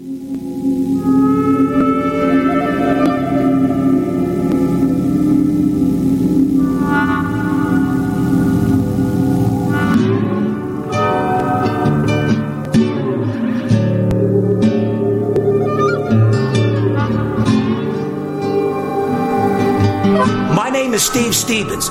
My name is Steve Stevens,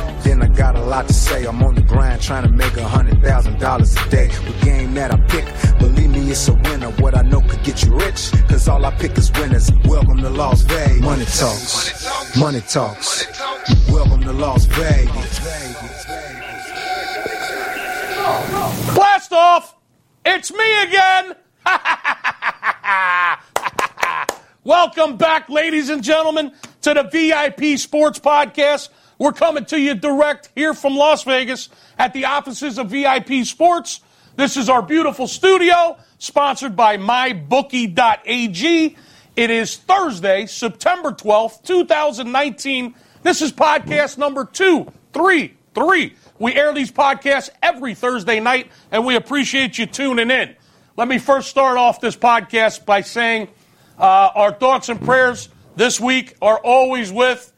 then I got a lot to say. I'm on the grind trying to make a hundred thousand dollars a day. The game that I pick, believe me, it's a winner. What I know could get you rich, cause all I pick is winners. Welcome to Las Vegas. Money talks, money talks. Welcome to Las Vegas. Blast off! It's me again! Welcome back, ladies and gentlemen, to the VIP Sports Podcast. We're coming to you direct here from Las Vegas at the offices of VIP Sports. This is our beautiful studio, sponsored by MyBookie.ag. It is Thursday, September 12th, 2019. This is podcast number two, three, three. We air these podcasts every Thursday night, and we appreciate you tuning in. Let me first start off this podcast by saying uh, our thoughts and prayers this week are always with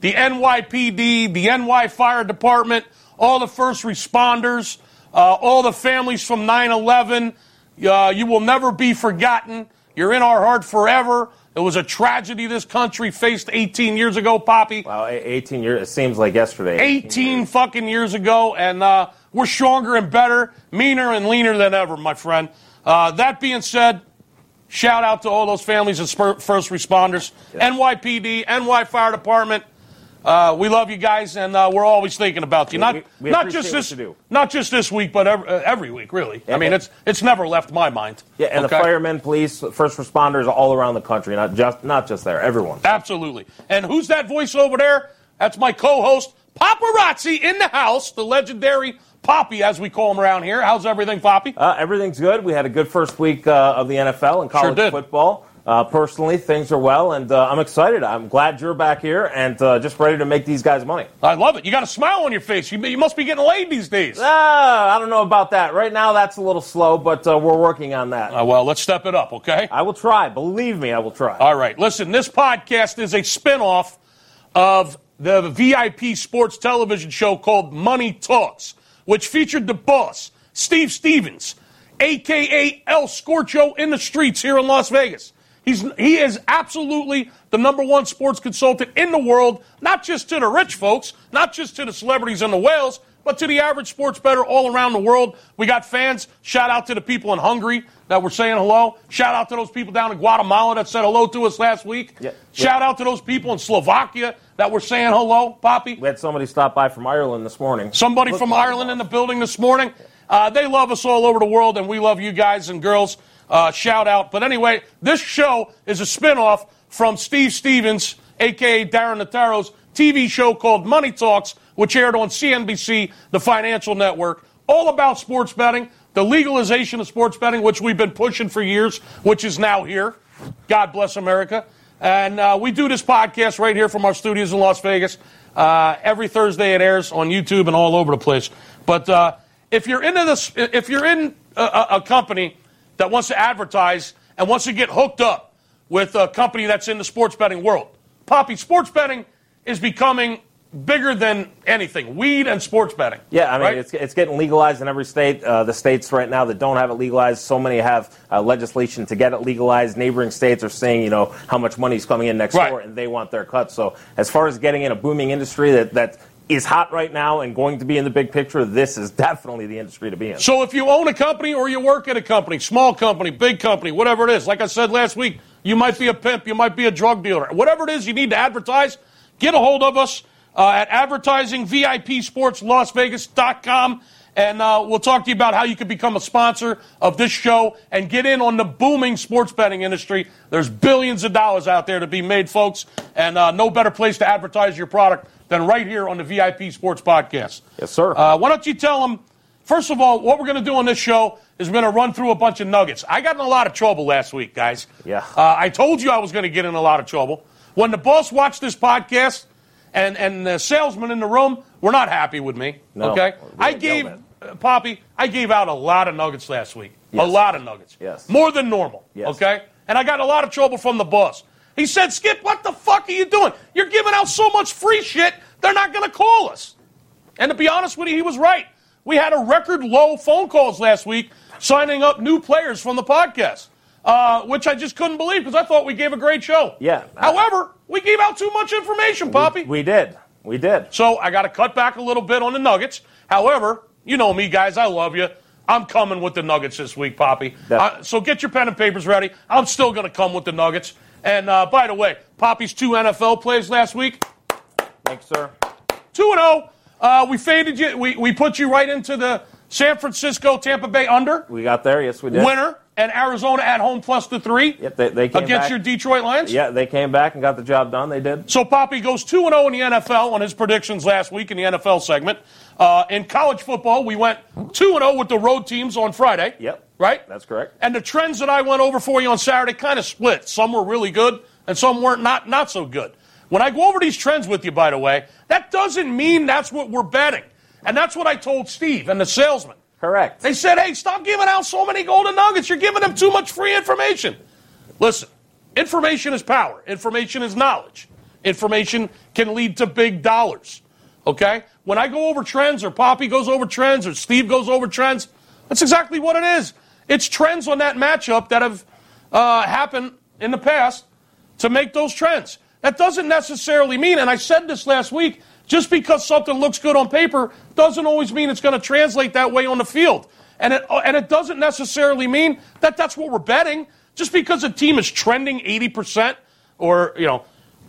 the NYPD, the NY Fire Department, all the first responders, uh, all the families from 9 11. Uh, you will never be forgotten. You're in our heart forever. It was a tragedy this country faced 18 years ago, Poppy. Wow, 18 years. It seems like yesterday. 18 fucking years ago, and uh, we're stronger and better, meaner and leaner than ever, my friend. Uh, that being said, shout out to all those families and first responders, NYPD, NY Fire Department. Uh, we love you guys, and uh, we're always thinking about you. Not, we- we not just this, not just this week, but every, uh, every week, really. I mean, and- it's it's never left my mind. Yeah, and Okay? the firemen, police, first responders all around the country, not just not just there, everyone. Absolutely. And who's that voice over there? That's my co-host, Paparazzi, in the house, the legendary Poppy, as we call him around here. How's everything, Poppy? Uh, everything's good. We had a good first week uh, of the NFL and college did. football. Uh, personally, things are well, and uh, I'm excited. I'm glad you're back here and uh, just ready to make these guys money. I love it. You got a smile on your face. You, you must be getting laid these days. Ah, I don't know about that. Right now, that's a little slow, but uh, we're working on that. Uh, well, let's step it up, okay? I will try. Believe me, I will try. All right. Listen, this podcast is a spinoff of the VIP sports television show called Money Talks, which featured the boss, Steve Stevens, aka El Scorcho in the streets here in Las Vegas. He's, he is absolutely the number one sports consultant in the world, not just to the rich folks, not just to the celebrities and the whales, but to the average sports bettor all around the world. We got fans. Shout out to the people in Hungary that were saying hello. Shout out to those people down in Guatemala that said hello to us last week. Yeah. Shout out to those people in Slovakia that were saying hello, Poppy. We had somebody stop by from Ireland this morning. Somebody Look from Ireland in the building this morning. Uh, they love us all over the world, and we love you guys and girls. Uh, shout out. But anyway, this show is a spinoff from Steve Stevens, aka Darin Notaro's TV show called Money Talks, which aired on CNBC, the financial network, all about sports betting, the legalization of sports betting, which we've been pushing for years, which is now here. God bless America. And uh, we do this podcast right here from our studios in Las Vegas. Uh, every Thursday it airs on YouTube and all over the place. But uh, if you're into this, if you're in a, a, a company that wants to advertise and wants to get hooked up with a company that's in the sports betting world, Poppy, sports betting is becoming bigger than anything weed and sports betting. Yeah, I mean, right? it's, it's getting legalized in every state. Uh, the states right now that don't have it legalized, so many have uh, legislation to get it legalized. Neighboring states are saying, you know, how much money is coming in next Right. door, and they want their cut. So, as far as getting in a booming industry that, that is hot right now and going to be in the big picture, this is definitely the industry to be in. So if you own a company or you work at a company, small company, big company, whatever it is, like I said last week, you might be a pimp, you might be a drug dealer, whatever it is you need to advertise, get a hold of us uh, at advertisingvipsportslasvegas.com. And uh, we'll talk to you about how you can become a sponsor of this show and get in on the booming sports betting industry. There's billions of dollars out there to be made, folks, and uh, no better place to advertise your product than right here on the VIP Sports Podcast. Yes, sir. Uh, why don't you tell them, first of all, what we're going to do on this show is we're going to run through a bunch of nuggets. I got in a lot of trouble last week, guys. Yeah. Uh, I told you I was going to get in a lot of trouble. When the boss watched this podcast and, and the salesman in the room were not happy with me, No. okay? I gave, Poppy, I gave out a lot of nuggets last week. A lot of nuggets. Yes. More than normal, Yes. okay? And I got a lot of trouble from the boss. He said, Skip, what the fuck are you doing? You're giving out so much free shit, they're not going to call us. And to be honest with you, he was right. We had a record low phone calls last week signing up new players from the podcast, uh, which I just couldn't believe because I thought we gave a great show. Yeah. However, we gave out too much information, Poppy. we did. We did. So I got to cut back a little bit on the Nuggets. However, you know me, guys. I love you. I'm coming with the Nuggets this week, Poppy. Uh, so get your pen and papers ready. I'm still going to come with the Nuggets. And uh, by the way, Poppy's two NFL plays last week, Thanks, sir. two and zero. Uh, we faded you. We we put you right into the San Francisco Tampa Bay under We got there. Yes, we did. winner and Arizona at home plus the three Yep, they, they came against back. your Detroit Lions. Yeah, they came back and got the job done. They did. So Poppy goes 2 0 in the NFL on his predictions last week in the NFL segment. Uh, in college football, we went 2 0 with the road teams on Friday. Yep. Right? That's correct. And the trends that I went over for you on Saturday kind of split. Some were really good, and some weren't not, not so good. When I go over these trends with you, by the way, that doesn't mean that's what we're betting. And that's what I told Steve and the salesman. Correct. They said, hey, stop giving out so many golden nuggets. You're giving them too much free information. Listen, information is power, information is knowledge. Information can lead to big dollars. Okay? When I go over trends, or Poppy goes over trends, or Steve goes over trends, that's exactly what it is. It's trends on that matchup that have uh, happened in the past to make those trends. That doesn't necessarily mean, and I said this last week, just because something looks good on paper doesn't always mean it's going to translate that way on the field. And it, uh, and it doesn't necessarily mean that that's what we're betting. Just because a team is trending 80% or, you know,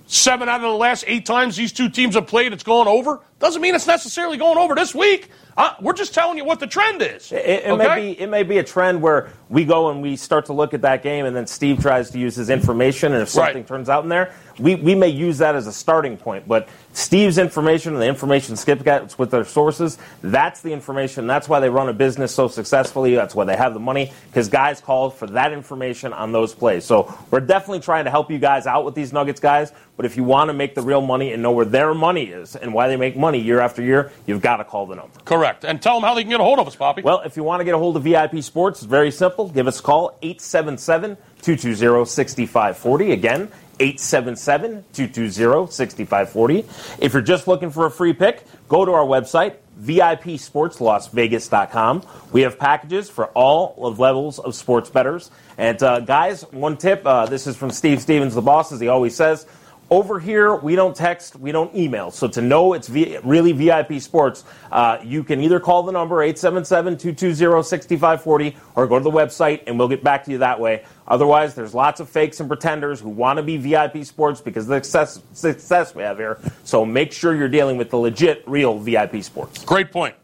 seven out of the last eight times these two teams have played, it's gone over, doesn't mean it's necessarily going over this week. Uh, we're just telling you what the trend is. It, it okay? may be it may be a trend where we go and we start to look at that game, and then Steve tries to use his information, and if something Right. turns out in there, we, we may use that as a starting point. But Steve's information and the information Skip gets with their sources, that's the information. That's why they run a business so successfully. That's why they have the money because guys call for that information on those plays. So we're definitely trying to help you guys out with these Nuggets guys. But if you want to make the real money and know where their money is and why they make money year after year, you've got to call the number. Correct. And tell them how they can get a hold of us, Poppy. Well, if you want to get a hold of VIP Sports, it's very simple. Give us a call, 877 220 6540. Again, 877 220 6540. If you're just looking for a free pick, go to our website, VIPSportsLasVegas.com. We have packages for all of levels of sports bettors. And uh, guys, one tip uh, this is from Steve Stevens, the boss, as he always says. Over here, we don't text, we don't email. So to know it's v- really VIP Sports, uh, you can either call the number 877-220-6540 or go to the website and we'll get back to you that way. Otherwise, there's lots of fakes and pretenders who want to be VIP Sports because of the success, success we have here. So make sure you're dealing with the legit, real VIP Sports. Great point.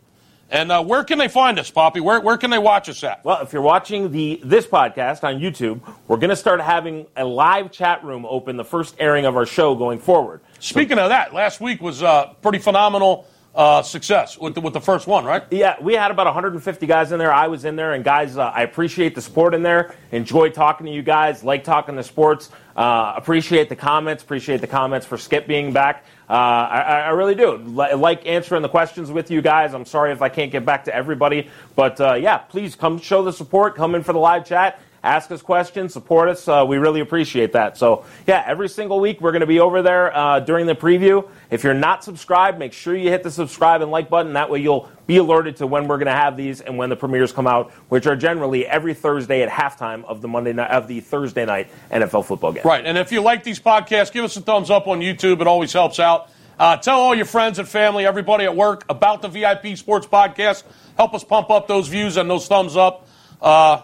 And uh, where can they find us, Poppy? Where, where can they watch us at? Well, if you're watching the this podcast on YouTube, we're going to start having a live chat room open the first airing of our show going forward. Speaking of that, last week was uh, pretty phenomenal uh, success with the, with the first one, right? Yeah, we had about 150 guys in there. I was in there, and guys, uh, I appreciate the support in there. Enjoy talking to you guys. Like talking to sports. Uh, appreciate the comments. Appreciate the comments for Skip being back. Uh, I, I, really do like answering the questions with you guys. I'm sorry if I can't get back to everybody, but uh, yeah, please come show the support. Come in for the live chat ask us questions, support us. Uh, we really appreciate that. So, yeah, every single week we're going to be over there uh, during the preview. If you're not subscribed, make sure you hit the subscribe and like button. That way you'll be alerted to when we're going to have these and when the premieres come out, which are generally every Thursday at halftime of the Monday night of the Thursday night NFL football game. Right. And if you like these podcasts, give us a thumbs up on YouTube. It always helps out. Uh, tell all your friends and family, everybody at work about the VIP Sports Podcast. Help us pump up those views and those thumbs up. Uh,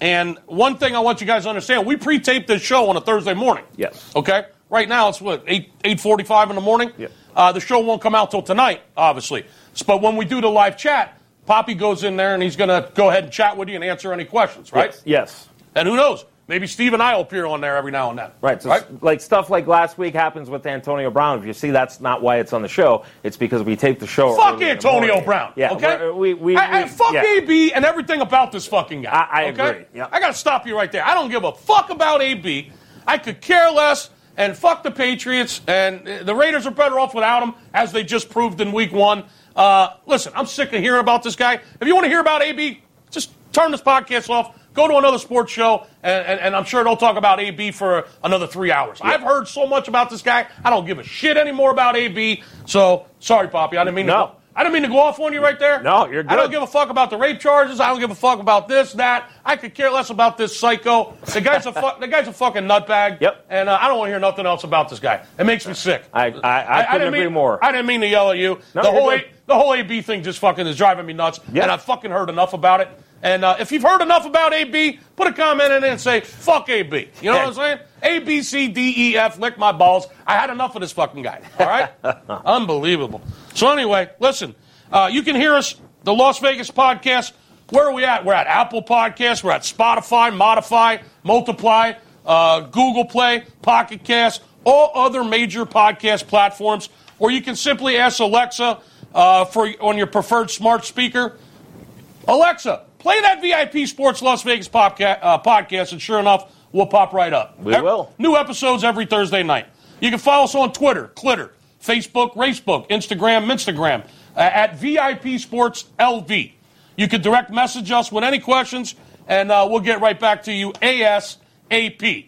and one thing I want you guys to understand: we pre-tape this show on a Thursday morning. Yes. Okay. Right now it's what eight eight forty-five in the morning. Yeah. Uh, the show won't come out till tonight, obviously. But when we do the live chat, Poppy goes in there and he's going to go ahead and chat with you and answer any questions, right? Yes. yes. And who knows? Maybe Steve and I will appear on there every now and then. Right. So right? like stuff like last week happens with Antonio Brown. If you see that's not why it's on the show, it's because we tape the show. Fuck Antonio Brown. Yeah. Okay. We, we, I, fuck yeah. AB and everything about this fucking guy. I, I okay? agree. Yeah. I got to stop you right there. I don't give a fuck about AB. I could care less. And fuck the Patriots. And the Raiders are better off without him, as they just proved in Week One. Uh, listen, I'm sick of hearing about this guy. If you want to hear about AB, just turn this podcast off Go to another sports show, and, and, and I'm sure they'll talk about AB for another three hours. Yeah. I've heard so much about this guy. I don't give a shit anymore about AB. So sorry, Poppy. I didn't mean no. to. Go, I didn't mean to go off on you right there. No, you're good. I don't give a fuck about the rape charges. I don't give a fuck about this, that. I could care less about this psycho. The guy's a fu- the guy's a fucking nutbag. Yep. And uh, I don't want to hear nothing else about this guy. It makes me sick. I I, I, I couldn't agree mean, more. I didn't mean to yell at you. No, the whole a, the whole AB thing just fucking is driving me nuts. Yep. And I've fucking heard enough about it. And uh, if you've heard enough about AB, put a comment in it and say, fuck AB. You know what I'm saying? A, B, C, D, E, F, lick my balls. I had enough of this fucking guy. All right? Unbelievable. So, anyway, listen, uh, you can hear us, the Las Vegas podcast. Where are we at? We're at Apple Podcasts, we're at Spotify, Modify, Multiply, uh, Google Play, Pocket Cast, all other major podcast platforms. Or you can simply ask Alexa uh, for on your preferred smart speaker Alexa, play that VIP Sports Las Vegas popca- uh, podcast, and sure enough, we'll pop right up. We will. New episodes every Thursday night. You can follow us on Twitter, Clitter, Facebook, Racebook, Instagram, Instagram uh, at VIP Sports LV. You can direct message us with any questions, and uh, we'll get right back to you ASAP.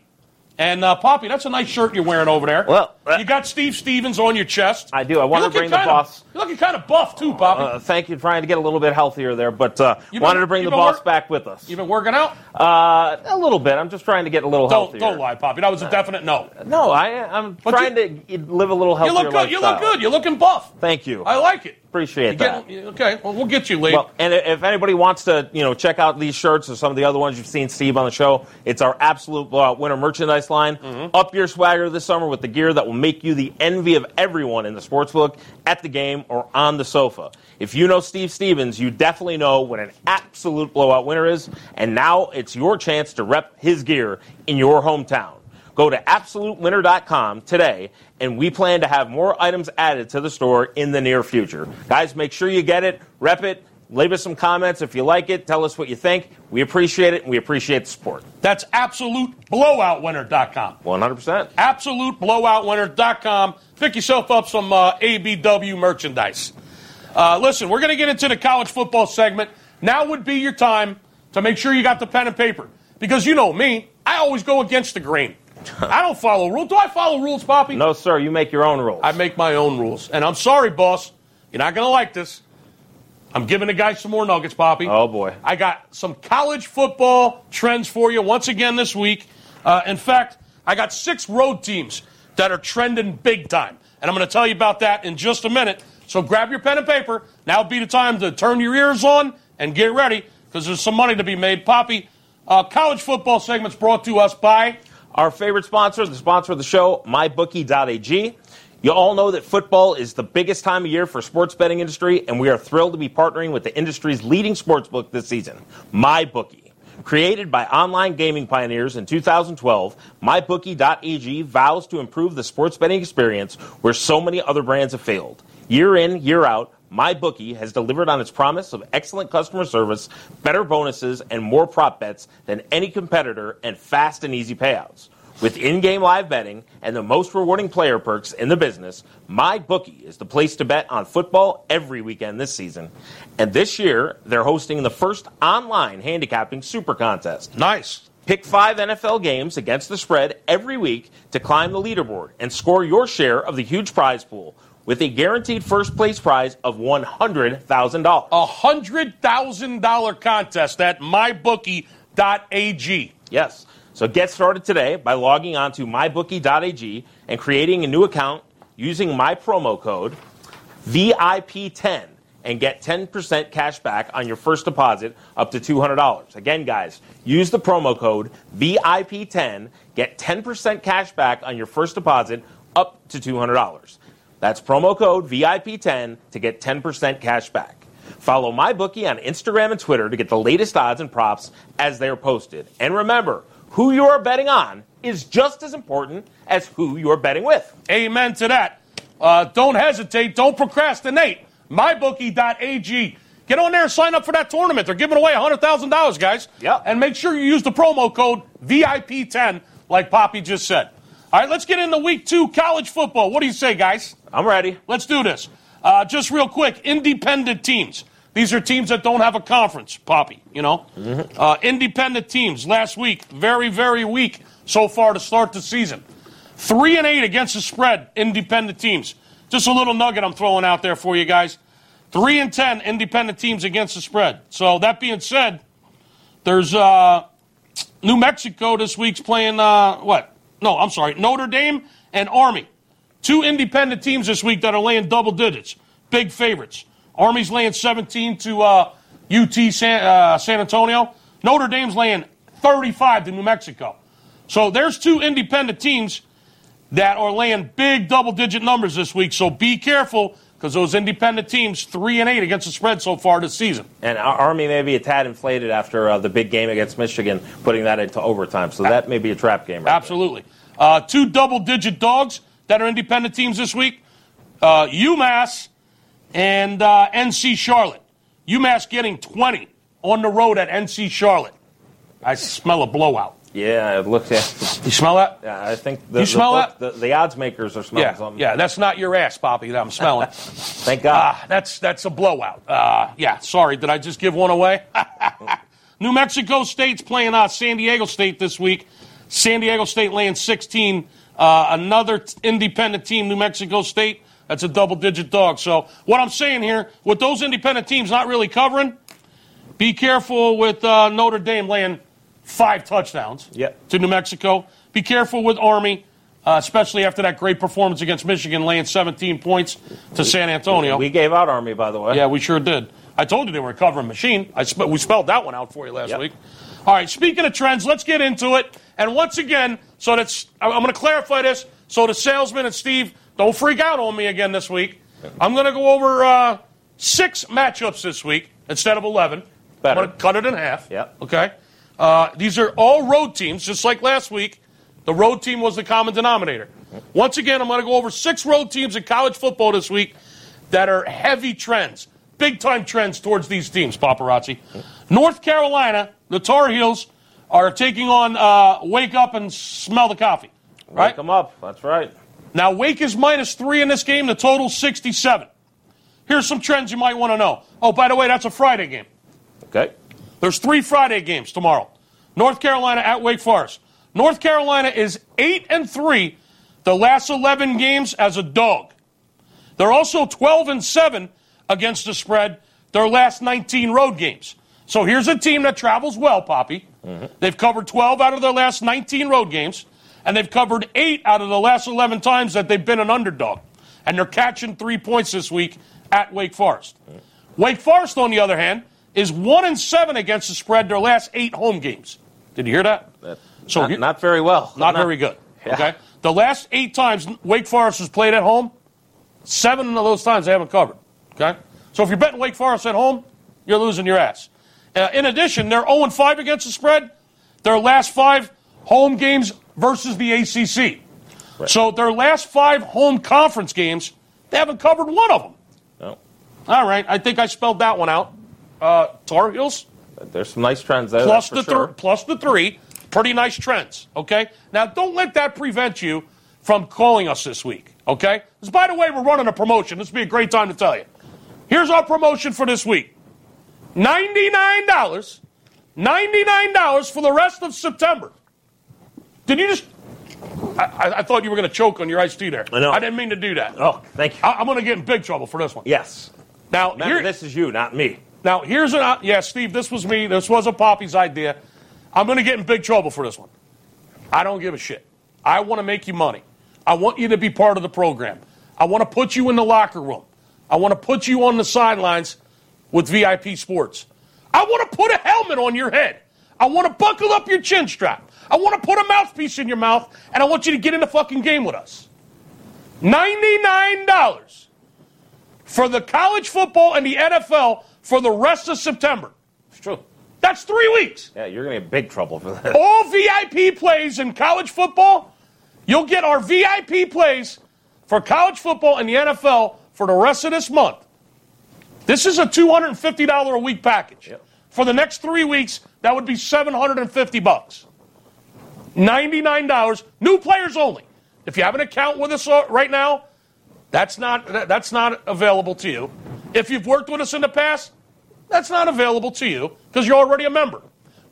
And uh, Poppy, that's a nice shirt you're wearing over there. Well, uh, you got Steve Stevens on your chest. I do. I want to bring the boss. You're looking kind of buff too, Poppy. Uh, thank you. Trying to get a little bit healthier there, but uh, wanted to bring the boss work- back with us. You've been working out? Uh, a little bit. I'm just trying to get a little Don't healthier. don't lie, Poppy. That was a definite no. No, I, I'm But trying to live a little healthier. You look good. You look good. You're looking buff. Thank you. I like it. Appreciate that. getting- okay, well, we'll get you, Lee. Well, and if anybody wants to, you know, check out these shirts or some of the other ones you've seen Steve on the show, it's our absolute blowout winner merchandise line. Mm-hmm. Up your swagger this summer with the gear that will make you the envy of everyone in the sportsbook, at the game, or on the sofa. If you know Steve Stevens, you definitely know what an absolute blowout winner is, and now it's your chance to rep his gear in your hometown. Go to absolutewinner.com today, and we plan to have more items added to the store in the near future. Guys, make sure you get it, rep it, leave us some comments if you like it, tell us what you think. We appreciate it, and we appreciate the support. That's absoluteblowoutwinner.com. 100%. Absoluteblowoutwinner.com. Pick yourself up some uh, ABW merchandise. Uh, listen, we're going to get into the college football segment. Now would be your time to make sure you got the pen and paper. Because you know me, I always go against the grain. I don't follow rules. Do I follow rules, Poppy? No, sir, you make your own rules. I make my own rules. And I'm sorry, boss. You're not going to like this. I'm giving the guys some more nuggets, Poppy. Oh, boy. I got some college football trends for you once again this week. Uh, in fact, I got six road teams that are trending big time. And I'm going to tell you about that in just a minute. So grab your pen and paper. Now would be the time to turn your ears on and get ready because there's some money to be made. Poppy, uh, college football segment's brought to us by. Our favorite sponsor, the sponsor of the show, MyBookie.ag. You all know that football is the biggest time of year for sports betting industry, and we are thrilled to be partnering with the industry's leading sports book this season, MyBookie. Created by online gaming pioneers in 2012, MyBookie.ag vows to improve the sports betting experience where so many other brands have failed. Year in, year out, MyBookie has delivered on its promise of excellent customer service, better bonuses, and more prop bets than any competitor and fast and easy payouts. With in-game live betting and the most rewarding player perks in the business, MyBookie is the place to bet on football every weekend this season. And this year, they're hosting the first online handicapping super contest. Nice. Pick five NFL games against the spread every week to climb the leaderboard and score your share of the huge prize pool with a guaranteed first place prize of $100,000. A hundred thousand dollar contest at mybookie.ag. Yes. So get started today by logging on to mybookie.ag and creating a new account using my promo code VIP10 and get 10% cash back on your first deposit up to $200. Again, guys, use the promo code VIP10, get 10% cash back on your first deposit up to $200. That's promo code VIP10 to get 10% cash back. Follow my bookie on Instagram and Twitter to get the latest odds and props as they are posted. And remember, who you are betting on is just as important as who you are betting with. Amen to that. Uh, don't hesitate. Don't procrastinate. MyBookie.ag. Get on there and sign up for that tournament. They're giving away $100,000, guys. Yep. And make sure you use the promo code VIP10, like Poppy just said. All right, let's get into week two college football. What do you say, guys? I'm ready. Let's do this. Uh, just real quick independent teams. These are teams that don't have a conference, Poppy, you know? Uh, independent teams last week, very, very weak so far to start the season. Three and eight against the spread, independent teams. Just a little nugget I'm throwing out there for you guys. Three and ten independent teams against the spread. So that being said, there's uh, New Mexico this week's playing uh, what? No, I'm sorry, Notre Dame and Army. Two independent teams this week that are laying double digits. Big favorites. Army's laying 17 to uh, UT San, uh, San Antonio. Notre Dame's laying 35 to New Mexico. So there's two independent teams that are laying big double digit numbers this week. So be careful because those independent teams, three and eight against the spread so far this season. And Army may be a tad inflated after uh, the big game against Michigan, putting that into overtime. So that may be a trap game. Right Absolutely. Uh, two double digit dogs that are independent teams this week uh, UMass and uh, NC Charlotte. UMass getting 20 on the road at NC Charlotte. I smell a blowout. Yeah, it looks. Yeah, You smell that? yeah, I think the, You the smell book- The, the odds makers are smelling Yeah, something. yeah, that's not your ass, Poppy, that I'm smelling. Thank God. Ah, that's that's a blowout. Uh, yeah, sorry, did I just give one away? New Mexico State's playing uh, San Diego State this week. San Diego State laying 16. Uh, another t- independent team, New Mexico State. That's a double-digit dog. So what I'm saying here, with those independent teams not really covering, be careful with uh, Notre Dame laying five touchdowns Yep. to New Mexico. Be careful with Army, uh, especially after that great performance against Michigan, laying 17 points to San Antonio. we gave out Army, by the way. Yeah, we sure did. I told you they were a covering machine. I spe- we spelled that one out for you last Yep. week. All right, speaking of trends, let's get into it. And once again, so that's I'm going to clarify this so the salesman and Steve don't freak out on me again this week. I'm going to go over uh, six matchups this week instead of 11. Better. I'm going to cut it in half. Yep. Okay. Uh, these are all road teams, just like last week. The road team was the common denominator. Once again, I'm going to go over six road teams in college football this week that are heavy trends, big time trends towards these teams, paparazzi. North Carolina, the Tar Heels, are taking on uh, Wake Up and Smell the Coffee. Right? Wake 'em up. That's right. Now, Wake is minus three in this game, the total 67. Here's some trends you might want to know. Oh, by the way, that's a Friday game. Okay. There's three Friday games tomorrow. North Carolina at Wake Forest. North Carolina is 8 and 3 the last 11 games as a dog. They're also 12 and 7 against the spread their last 19 road games. So here's a team that travels well, Poppy. Mm-hmm. They've covered 12 out of their last 19 road games, and they've covered 8 out of the last 11 times that they've been an underdog. And they're catching 3 points this week at Wake Forest. Mm-hmm. Wake Forest, on the other hand, is 1 and 7 against the spread their last 8 home games. Did you hear that? So not, not very well. not very good. Yeah. Okay. The last eight times Wake Forest has played at home, seven of those times they haven't covered. Okay. So if you're betting Wake Forest at home, you're losing your ass. Uh, in addition, they're 0 5 against the spread. Their last five home games versus the ACC. So their last five home conference games, they haven't covered one of them. No. All right, I think I spelled that one out. Uh, Tar Heels There's some nice trends there. plus the sure. thir- plus the three, pretty nice trends. Okay, now don't let that prevent you from calling us this week. Okay, 'Cause by the way, we're running a promotion. This would be a great time to tell you. Here's our promotion for this week: ninety nine dollars, ninety nine dollars for the rest of September. Did you just? I, I, thought you were going to choke on your iced tea there. I know. I didn't mean to do that. Oh, thank you. I, I'm going to get in big trouble for this one. yes. Now, Remember, here, this is you, not me. Now here's an yeah, Steve. This was me. This was a Poppy's idea. I'm going to get in big trouble for this one. I don't give a shit. I want to make you money. I want you to be part of the program. I want to put you in the locker room. I want to put you on the sidelines with VIP Sports. I want to put a helmet on your head. I want to buckle up your chin strap. I want to put a mouthpiece in your mouth, and I want you to get in the fucking game with us. $99 for the college football and the NFL for the rest of September. It's true. That's three weeks. Yeah, you're going to get big trouble for that. All VIP plays in college football, you'll get our VIP plays for college football and the NFL for the rest of this month. This is a $250 a week package. Yep. For the next three weeks, that would be 750 bucks. $99, new players only. If you have an account with us uh, right now, that's not, that's not available to you. If you've worked with us in the past, that's not available to you because you're already a member.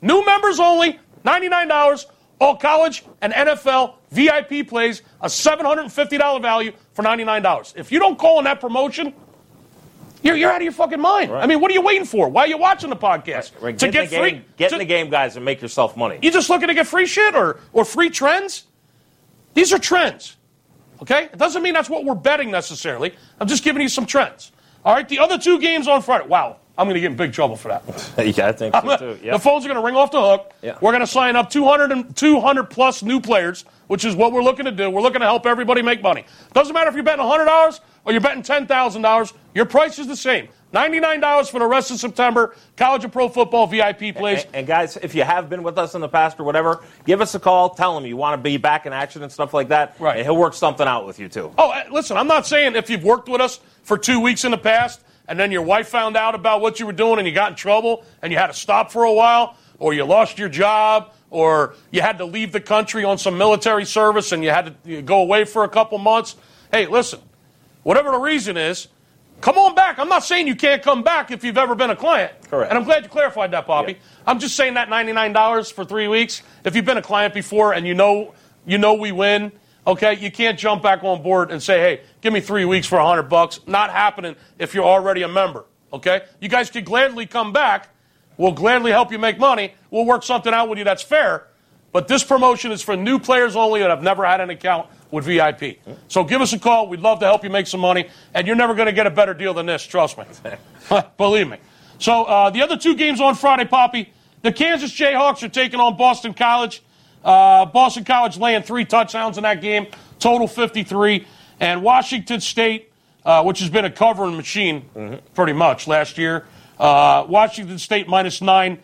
New members only, $99, all college and NFL VIP plays, a $750 value for $99. If you don't call on that promotion, you're, you're out of your fucking mind. I mean, what are you waiting for? Why are you watching the podcast? Right, to get, in get the free? game, get to- in the game, guys, and make yourself money. you just looking to get free shit or, or free trends? These are trends. Okay? It doesn't mean that's what we're betting necessarily. I'm just giving you some trends. All right? The other two games on Friday. Wow. I'm going to get in big trouble for that. yeah, I think so too. Yeah. The phones are going to ring off the hook. Yeah. We're going to sign up 200, and, 200 plus new players, which is what we're looking to do. We're looking to help everybody make money. Doesn't matter if you're betting $100 or you're betting $10,000, your price is the same. $99 for the rest of September, college and pro football VIP plays. And, and guys, if you have been with us in the past or whatever, give us a call. Tell him you want to be back in action and stuff like that. Right. And he'll work something out with you too. Oh, uh, listen, I'm not saying if you've worked with us for two weeks in the past and then your wife found out about what you were doing and you got in trouble and you had to stop for a while, or you lost your job, or you had to leave the country on some military service and you had to go away for a couple months. Hey, listen, whatever the reason is, come on back. I'm not saying you can't come back if you've ever been a client. Correct. And I'm glad you clarified that, Poppy. Yeah. I'm just saying that $99 for three weeks. If you've been a client before and you know you know we win, okay, you can't jump back on board and say, hey, give me three weeks for a 100 bucks. Not happening if you're already a member, okay? You guys could gladly come back. We'll gladly help you make money. We'll work something out with you that's fair. But this promotion is for new players only that have never had an account with VIP. So give us a call. We'd love to help you make some money. And you're never going to get a better deal than this, trust me. Believe me. So uh, the other two games on Friday, Poppy, the Kansas Jayhawks are taking on Boston College. Uh, Boston College laying three touchdowns in that game, total 53. And Washington State, uh, which has been a covering machine pretty much last year, uh, Washington State minus nine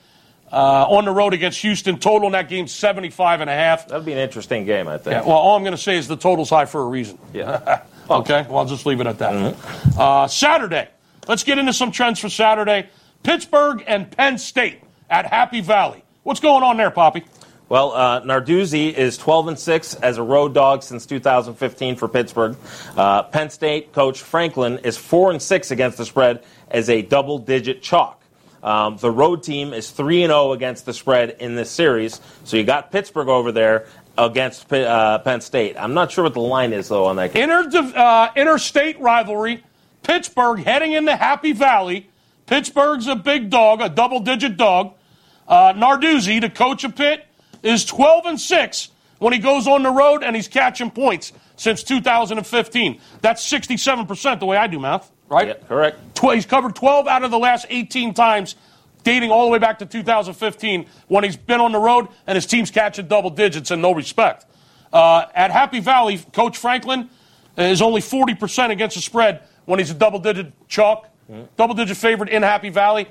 uh, on the road against Houston. Total in that game, 75 and a half. That'd be an interesting game, I think. Yeah, well, all I'm going to say is the total's high for a reason. Yeah. Okay, well, I'll just leave it at that. Uh, Saturday. Let's get into some trends for Saturday. Pittsburgh and Penn State at Happy Valley. What's going on there, Poppy? Well, uh, Narduzzi is 12 and 6 as a road dog since 2015 for Pittsburgh. Uh, Penn State coach Franklin is 4 and 6 against the spread as a double digit chalk. Um, the road team is 3 and 0 against the spread in this series. So you got Pittsburgh over there against uh, Penn State. I'm not sure what the line is, though, on that game. Inter, uh, interstate rivalry. Pittsburgh heading into Happy Valley. Pittsburgh's a big dog, a double digit dog. Uh, Narduzzi, the coach of Pitt, is 12 and 6 when he goes on the road and he's catching points since 2015. That's 67% the way I do math, right? Yeah, correct. He's covered 12 out of the last 18 times, dating all the way back to 2015 when he's been on the road and his team's catching double digits and no respect. Uh, at Happy Valley, Coach Franklin is only 40% against the spread when he's a double digit chalk, double digit favorite in Happy Valley.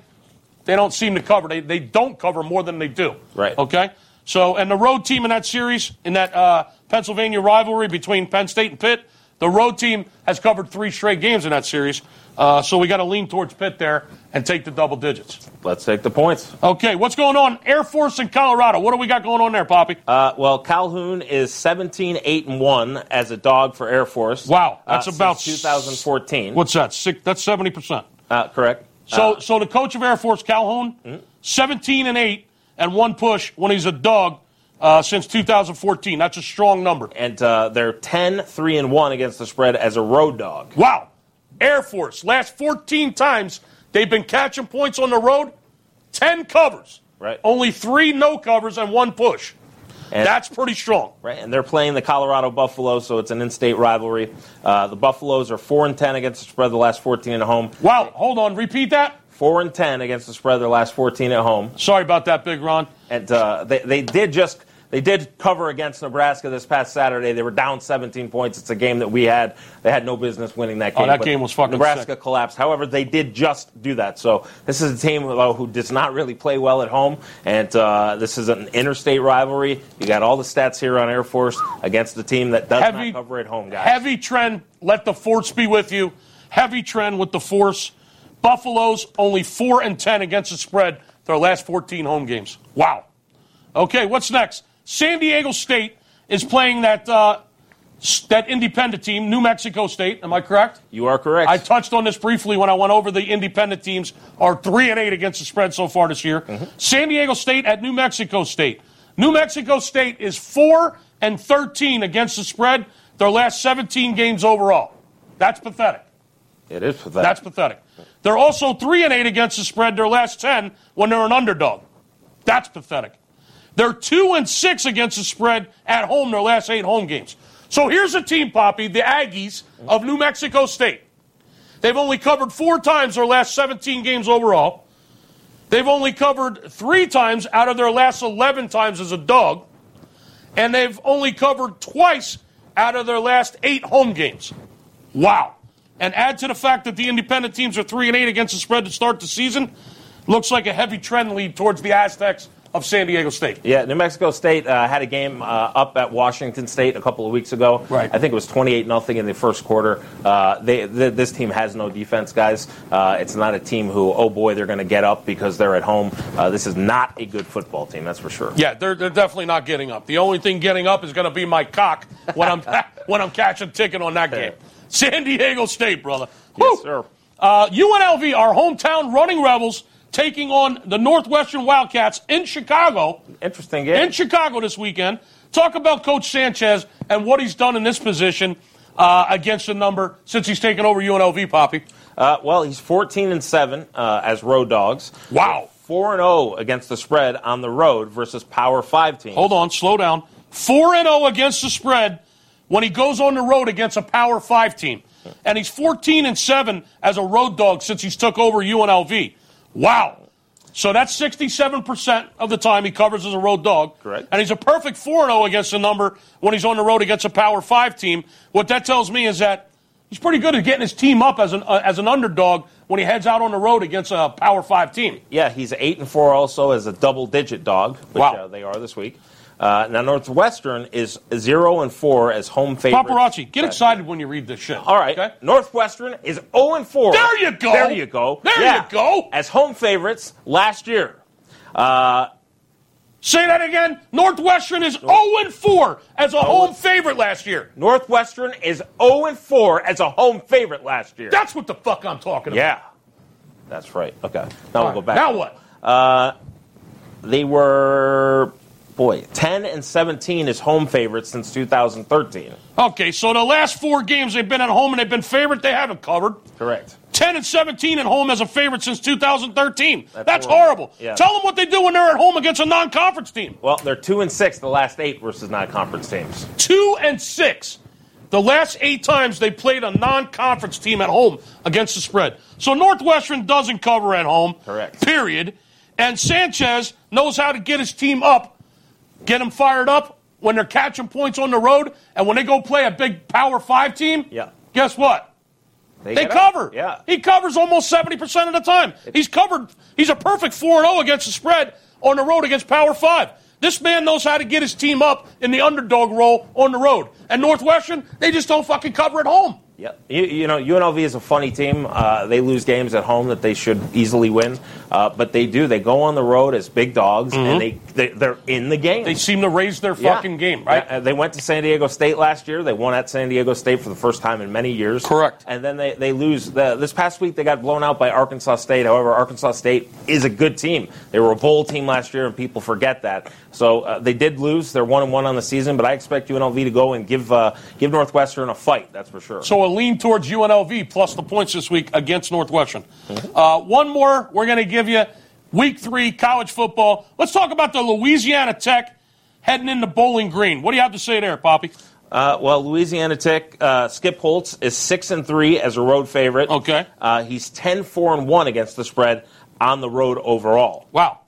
They don't seem to cover. They, they don't cover more than they do. Right. Okay? So, and the road team in that series, in that uh, Pennsylvania rivalry between Penn State and Pitt, the road team has covered three straight games in that series, uh, so we got to lean towards Pitt there and take the double digits. Let's take the points. Okay, what's going on? Air Force in Colorado. What do we got going on there, Poppy? Uh, well, Calhoun is 17 8 and 1 as a dog for Air Force. Wow, that's uh, about since 2014. What's that? Six, that's seventy percent. Uh, correct. So, Uh, so the coach of Air Force Calhoun, seventeen and eight and one push when he's a dog uh, since 2014. That's a strong number. and uh, they're 10 3 and 1 against the spread as a road dog. Wow. Air Force, last 14 times they've been catching points on the road, 10 covers. Right. Only three no covers and one push. And- That's pretty strong. Right, and they're playing the Colorado Buffaloes, so it's an in-state rivalry. Uh, the Buffaloes are four and ten against the spread the last fourteen at home. Wow. Hold on. Repeat that. Four and ten against the spread their last fourteen at home, Sorry about that, Big Ron. and uh, they they did just they did cover against Nebraska this past Saturday. They were down 17 points. It's a game that we had. They had no business winning that game. Oh, that game was fucking Nebraska sick. collapsed. However, they did just do that. So this is a team who does not really play well at home, and uh, this is an interstate rivalry. You got all the stats here on Air Force against the team that does Heavy, not cover at home, guys. heavy trend. Let the force be with you. Heavy trend with the force. Buffaloes only 4 and 10 against the spread their last 14 home games. Wow. Okay, what's next? San Diego State is playing that uh, that independent team, New Mexico State. Am I correct? You are correct. I touched on this briefly when I went over the independent teams are three and eight against the spread so far this year. San Diego State at New Mexico State. New Mexico State is four and thirteen against the spread. Their last 17 games overall. That's pathetic. It is pathetic. That's pathetic. They're also three and eight against the spread. Their last 10 when they're an underdog. That's pathetic. They're two and six against the spread at home their last eight home games. So here's a team, Poppy, the Aggies of New Mexico State. They've only covered four times their last 17 games overall. They've only covered three times out of their last 11 times as a dog. And they've only covered twice out of their last eight home games. Wow. And add to the fact that the independent teams are 3 and 8 against the spread to start the season, looks like a heavy trend lead towards the Aztecs of San Diego State. Yeah, New Mexico State uh, had a game uh, up at Washington State a couple of weeks ago. Right. I think it was 28 nothing in the first quarter. Uh, they, th- this team has no defense, guys. Uh, it's not a team who, oh boy, they're going to get up because they're at home. Uh, this is not a good football team, that's for sure. Yeah, they're, they're definitely not getting up. The only thing getting up is going to be my cock when I'm when I'm catching ticket on that game. San Diego State, brother. Yes, Woo! sir. Uh, UNLV, our hometown running rebels, taking on the Northwestern Wildcats in Chicago. Interesting game. in Chicago this weekend. Talk about Coach Sanchez and what he's done in this position uh, against the number since he's taken over UNLV, Poppy. Uh, well, he's 14 and 7 uh, as road dogs. Wow. 4 and 0 against the spread on the road versus Power 5 teams. Hold on, slow down. 4 and 0 against the spread when he goes on the road against a Power 5 team. And he's 14 and 7 as a road dog since he's took over UNLV. Wow. So that's 67% of the time he covers as a road dog. Correct. And he's a perfect 4 0 against the number when he's on the road against a Power 5 team. What that tells me is that he's pretty good at getting his team up as an, uh, as an underdog when he heads out on the road against a Power 5 team. Yeah, he's 8 and 4 also as a double digit dog, which Wow. uh, they are this week. Uh, now, Northwestern is 0 and 4 as home favorite. Paparazzi, get excited when you read this shit. All right. Okay? Northwestern is 0 and 4. There you go. There you go. There Yeah. you go. As home favorites last year. Uh, Say that again. Northwestern is 0 and 4 as a home favorite last year. Northwestern is 0 and 4 as a home favorite last year. That's what the fuck I'm talking about. yeah. That's right. Okay. Now All we'll go back. Now what? They were, boy, 10 and 17 is home favorites since 2013. Okay, so the last four games they've been at home and they've been favorite, they haven't covered. Correct. 10 and 17 at home as a favorite since 2013. That's, That's horrible. horrible. Yeah. Tell them what they do when they're at home against a non conference team. Well, they're 2 and 6 the last eight versus non conference teams. Two and six. The last eight times they played a non conference team at home against the spread. So Northwestern doesn't cover at home. Correct. Period. And Sanchez knows how to get his team up, get them fired up when they're catching points on the road. And when they go play a big Power Five team, Yeah. guess what? They up. cover. Yeah. He covers almost 70% of the time. He's covered. He's a perfect 4 0 against the spread on the road against Power 5. This man knows how to get his team up in the underdog role on the road. And Northwestern, they just don't fucking cover at home. Yeah, you, you, know UNLV is a funny team. Uh, they lose games at home that they should easily win, uh, but they do. They go on the road as big dogs, mm-hmm. and they, they are in the game. They seem to raise their fucking yeah. game, right? Yeah, they went to San Diego State last year. They won at San Diego State for the first time in many years. Correct. And then they they lose. The, this past week they got blown out by Arkansas State. However, Arkansas State is a good team. They were a bowl team last year, and people forget that. So uh, they did lose. They're one and one on the season, but I expect UNLV to go and give uh, give Northwestern a fight. That's for sure. So a lean towards UNLV. Plus the points this week against Northwestern. Mm-hmm. Uh, one more, we're going to give you week three college football. Let's talk about the Louisiana Tech heading into Bowling Green. What do you have to say there, Poppy? Uh, well, Louisiana Tech, uh, Skip Holtz is six and three as a road favorite. Okay. Uh, he's 10-4 and one against the spread on the road overall. Wow.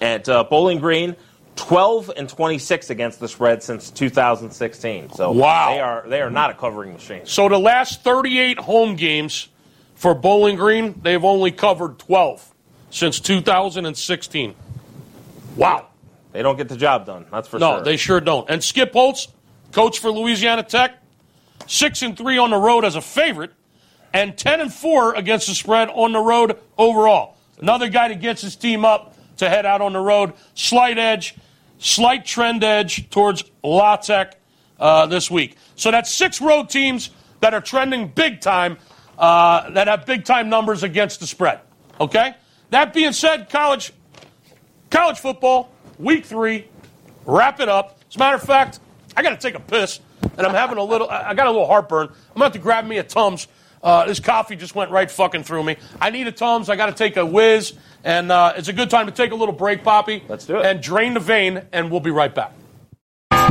At uh, Bowling Green, 12 and 26 against the spread since 2016. So wow. they are they are not a covering machine. So the last 38 home games for Bowling Green, they've only covered 12 since 2016. Wow. They don't get the job done. That's for no, sure. No, they sure don't. And Skip Holtz, coach for Louisiana Tech, 6 and 3 on the road as a favorite and 10 and 4 against the spread on the road overall. Another guy that gets his team up to head out on the road. Slight edge, slight trend edge towards La Tech uh, this week. So that's six road teams that are trending big time, uh, that have big time numbers against the spread. Okay? That being said, college, college football, week three, wrap it up. As a matter of fact, I got to take a piss, and I'm having a little, I got a little heartburn. I'm going to grab me a Tums. Uh, this coffee just went right fucking through me. I need a Tums. I got to take a whiz. And uh, it's a good time to take a little break, Poppy. Let's do it. And drain the vein, and we'll be right back.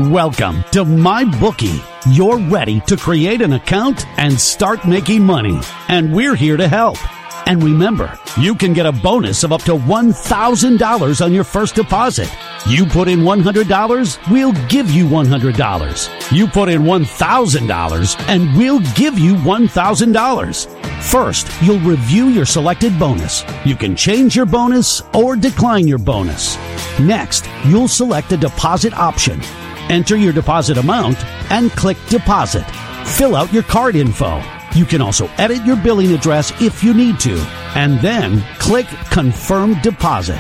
Welcome to My Bookie. You're ready to create an account and start making money. And we're here to help. And remember, you can get a bonus of up to $1,000 on your first deposit. You put in $100, we'll give you $100. You put in $1,000, and we'll give you $1,000. First, you'll review your selected bonus. You can change your bonus or decline your bonus. Next, you'll select a deposit option. Enter your deposit amount and click Deposit. Fill out your card info. You can also edit your billing address if you need to, and then click Confirm Deposit.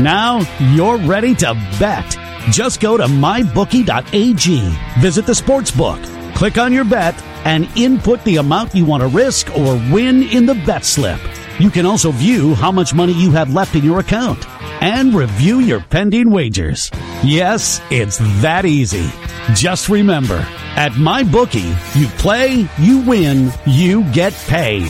Now you're ready to bet. Just go to mybookie.ag, visit the sports book, click on your bet, and input the amount you want to risk or win in the bet slip. You can also view how much money you have left in your account and review your pending wagers. Yes, it's that easy. Just remember, at MyBookie, you play, you win, you get paid.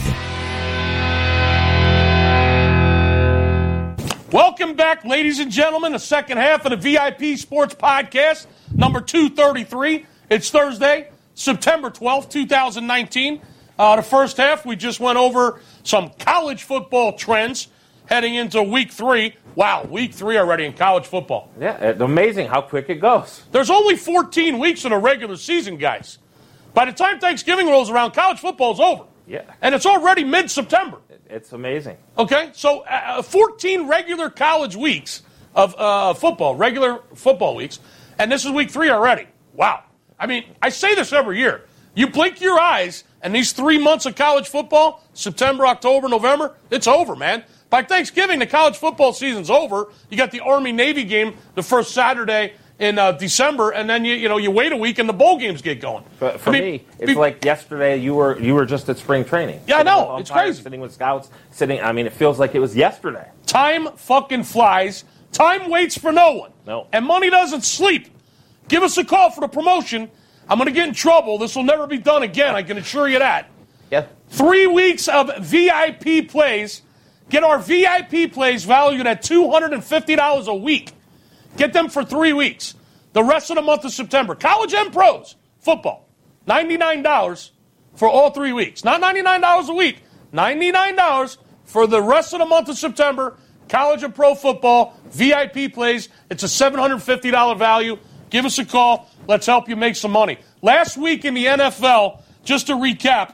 Welcome back, ladies and gentlemen, the second half of the VIP Sports Podcast, number 233. It's Thursday, September 12th, 2019. Uh, the first half, we just went over some college football trends heading into week three. Wow, week three already in college football. Yeah, it's amazing how quick it goes. There's only 14 weeks in a regular season, guys. By the time Thanksgiving rolls around, college football is over. Yeah. And it's already mid September. It's amazing. Okay, so uh, 14 regular college weeks of uh, football, regular football weeks, and this is week three already. Wow. I mean, I say this every year. You blink your eyes, and these three months of college football, September, October, November, it's over, man. By Thanksgiving, the college football season's over. You got the Army Navy game the first Saturday in uh, December, and then you you know you wait a week and the bowl games get going. For, for I mean, me, it's be, like yesterday. You were you were just at spring training. Yeah, I know it's crazy. Sitting with scouts, sitting. I mean, it feels like it was yesterday. Time fucking flies. Time waits for no one. No. And money doesn't sleep. Give us a call for the promotion. I'm going to get in trouble. This will never be done again. I can assure you that. Yeah. Three weeks of VIP plays. Get our VIP plays valued at $250 a week. Get them for three weeks. The rest of the month of September. College and pros. Football. $99 for all three weeks. Not $99 a week. $99 for the rest of the month of September. College and pro football. VIP plays. It's a $750 value. Give us a call. Let's help you make some money. Last week in the NFL, just to recap,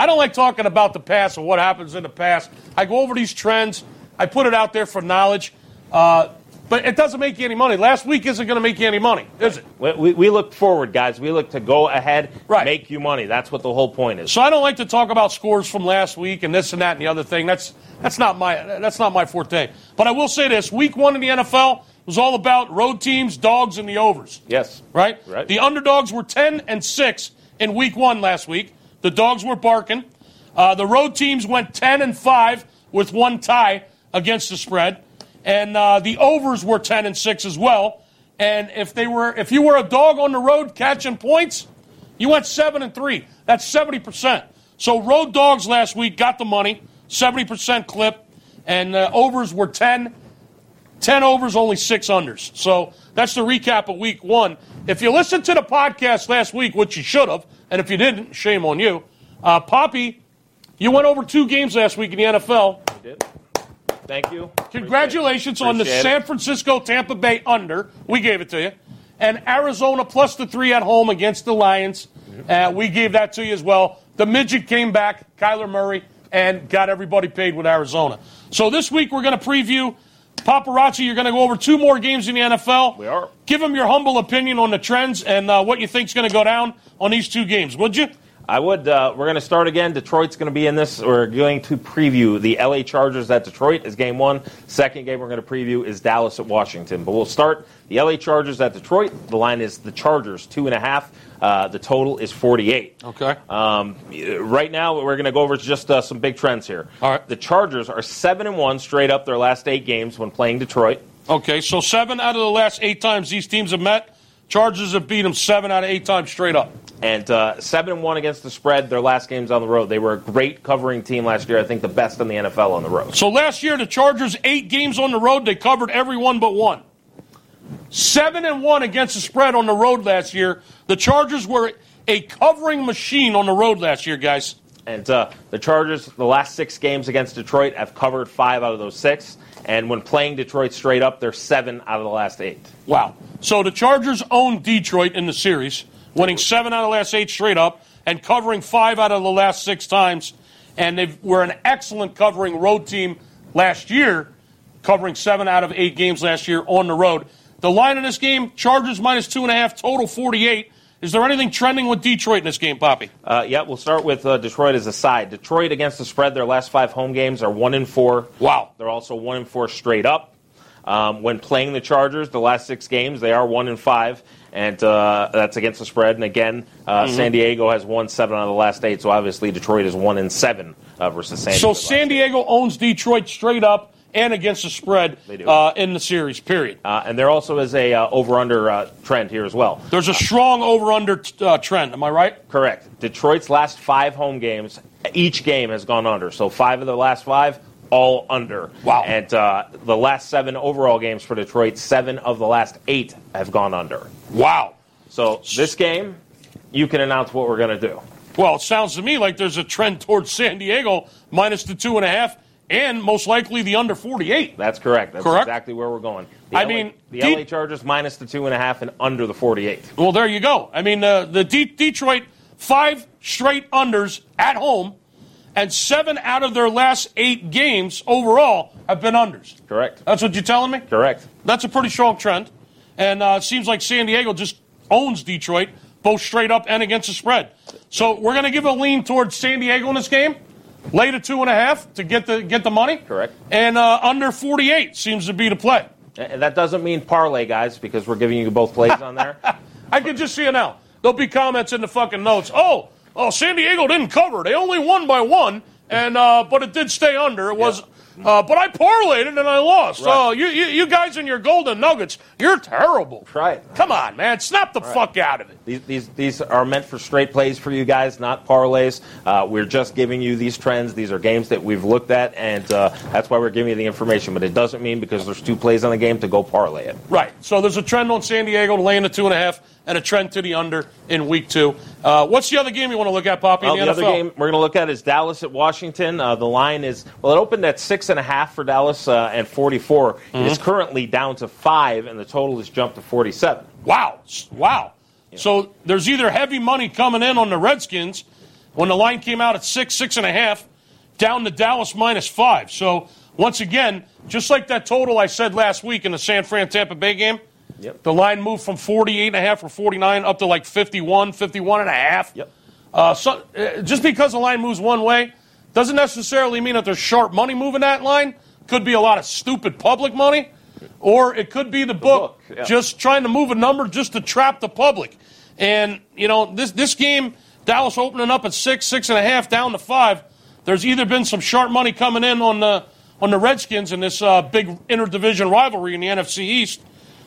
I don't like talking about the past or what happens in the past. I go over these trends. I put it out there for knowledge. Uh, but it doesn't make you any money. Last week isn't going to make you any money, is it? We, we, we look forward, guys. We look to go ahead, Right. make you money. That's what the whole point is. So I don't like to talk about scores from last week and this and that and the other thing. That's that's not my that's not my forte. But I will say this: Week one in the NFL was all about road teams, dogs, and the overs. Yes. Right. Right. The underdogs were ten and six in Week one last week. The dogs were barking. Uh, the road teams went ten and five with one tie against the spread, and uh, the overs were ten and six as well. And if they were, if you were a dog on the road catching points, you went seven and three. That's seventy percent. So road dogs last week got the money, seventy percent clip, and uh, overs were 10, 10 overs, only six unders. So that's the recap of week one. If you listened to the podcast last week, which you should have, and if you didn't, shame on you. Uh, Poppy, you went over two games last week in the NFL. Did. Thank you. Congratulations on the it. San Francisco Tampa Bay under. We gave it to you. And Arizona plus the three at home against the Lions. Uh, we gave that to you as well. The midget came back, Kyler Murray, and got everybody paid with Arizona. So this week we're going to preview. Paparazzi, you're going to go over two more games in the NFL. We are. Give them your humble opinion on the trends and uh, what you think's going to go down on these two games, would you? I would. Uh, we're going to start again. Detroit's going to be in this. We're going to preview the LA Chargers at Detroit is game one. Second game we're going to preview is Dallas at Washington. But we'll start the LA Chargers at Detroit. The line is the Chargers two and a half. Uh, the total is 48. Okay. Um, right now, we're going to go over just uh, some big trends here. All right. The Chargers are seven and one straight up their last eight games when playing Detroit. Okay, so seven out of the last eight times these teams have met, Chargers have beat them seven out of eight times straight up. and uh, seven and one against the spread. Their last games on the road. They were a great covering team last year. I think the best in the NFL on the road. So last year, the Chargers eight games on the road, they covered every one but one. Seven and one against the spread on the road last year. The Chargers were a covering machine on the road last year, guys. And uh, the Chargers, the last six games against Detroit, have covered five out of those six. And when playing Detroit straight up, they're seven out of the last eight. Wow. So the Chargers own Detroit in the series, winning seven out of the last eight straight up and covering five out of the last six times. And they were an excellent covering road team last year, covering seven out of eight games last year on the road. The line in this game, Chargers minus two and a half, total 48. Is there anything trending with Detroit in this game, Poppy? Uh, yeah, we'll start with uh, Detroit as a side. Detroit against the spread, their last five home games are one and four. Wow. They're also one and four straight up. Um, when playing the Chargers, the last six games, they are one and five, and uh, that's against the spread. And again, uh, Mm-hmm. San Diego has won seven out of the last eight, so obviously Detroit is one and seven uh, versus San Diego. So San Diego owns Detroit straight up and against the spread uh, in the series, period. Uh, and there also is a uh, over/under uh, trend here as well. There's a strong over under uh, trend. Am I right? Correct. Detroit's last five home games, each game has gone under. So five of the last five, all under. Wow. And uh, the last seven overall games for Detroit, seven of the last eight have gone under. Wow. So this game, you can announce what we're going to do. Well, it sounds to me like there's a trend towards San Diego minus the two and a half, and most likely the under 48. That's correct. That's Correct. exactly where we're going. The I LA mean, the De- LA Chargers minus the two and a half and under the 48. Well, there you go. I mean, uh, the De- Detroit five straight unders at home, and seven out of their last eight games overall have been unders. Correct. That's what you're telling me. Correct. That's a pretty strong trend, and uh, it seems like San Diego just owns Detroit both straight up and against the spread. So we're going to give a lean towards San Diego in this game. Lay to two and a half to get the get the money. Correct. And uh, under 48 seems to be the play. And that doesn't mean parlay, guys, because we're giving you both plays on there. I can just see it now. There'll be comments in the fucking notes. Oh, oh, San Diego didn't cover. They only won by one, and uh, but it did stay under. It was Uh, but I parlayed it and I lost. Right. Oh, you, you, you guys and your golden nuggets, you're terrible. Right. Come on, man. Snap the fuck out of it. These, these, these are meant for straight plays for you guys, not parlays. Uh, we're just giving you these trends. These are games that we've looked at, and uh, that's why we're giving you the information. But it doesn't mean because there's two plays on the game to go parlay it. Right. So there's a trend on San Diego to lay in the two and a half, and a trend to the under in week two. Uh, what's the other game you want to look at, Poppy? Well, the the, other game we're going to look at is Dallas at Washington. Uh, the line is well, it opened at six and a half for Dallas uh, and 44. Mm-hmm. It's currently down to five, and the total has jumped to 47. Wow. Wow. So there's either heavy money coming in on the Redskins when the line came out at six, six and a half, down to Dallas minus five. So once again, just like that total I said last week in the San Fran Tampa Bay game, Yep. the line moved from 48 and a half or 49 up to like 51, 51 and a half. Yep. Uh, so, uh, just because the line moves one way doesn't necessarily mean that there's sharp money moving that line. Could be a lot of stupid public money, or it could be the book, book, yeah. just trying to move a number just to trap the public. And you know this this game, Dallas opening up at six, six and a half, down to five. There's either been some sharp money coming in on the on the Redskins in this uh, big interdivision rivalry in the NFC East,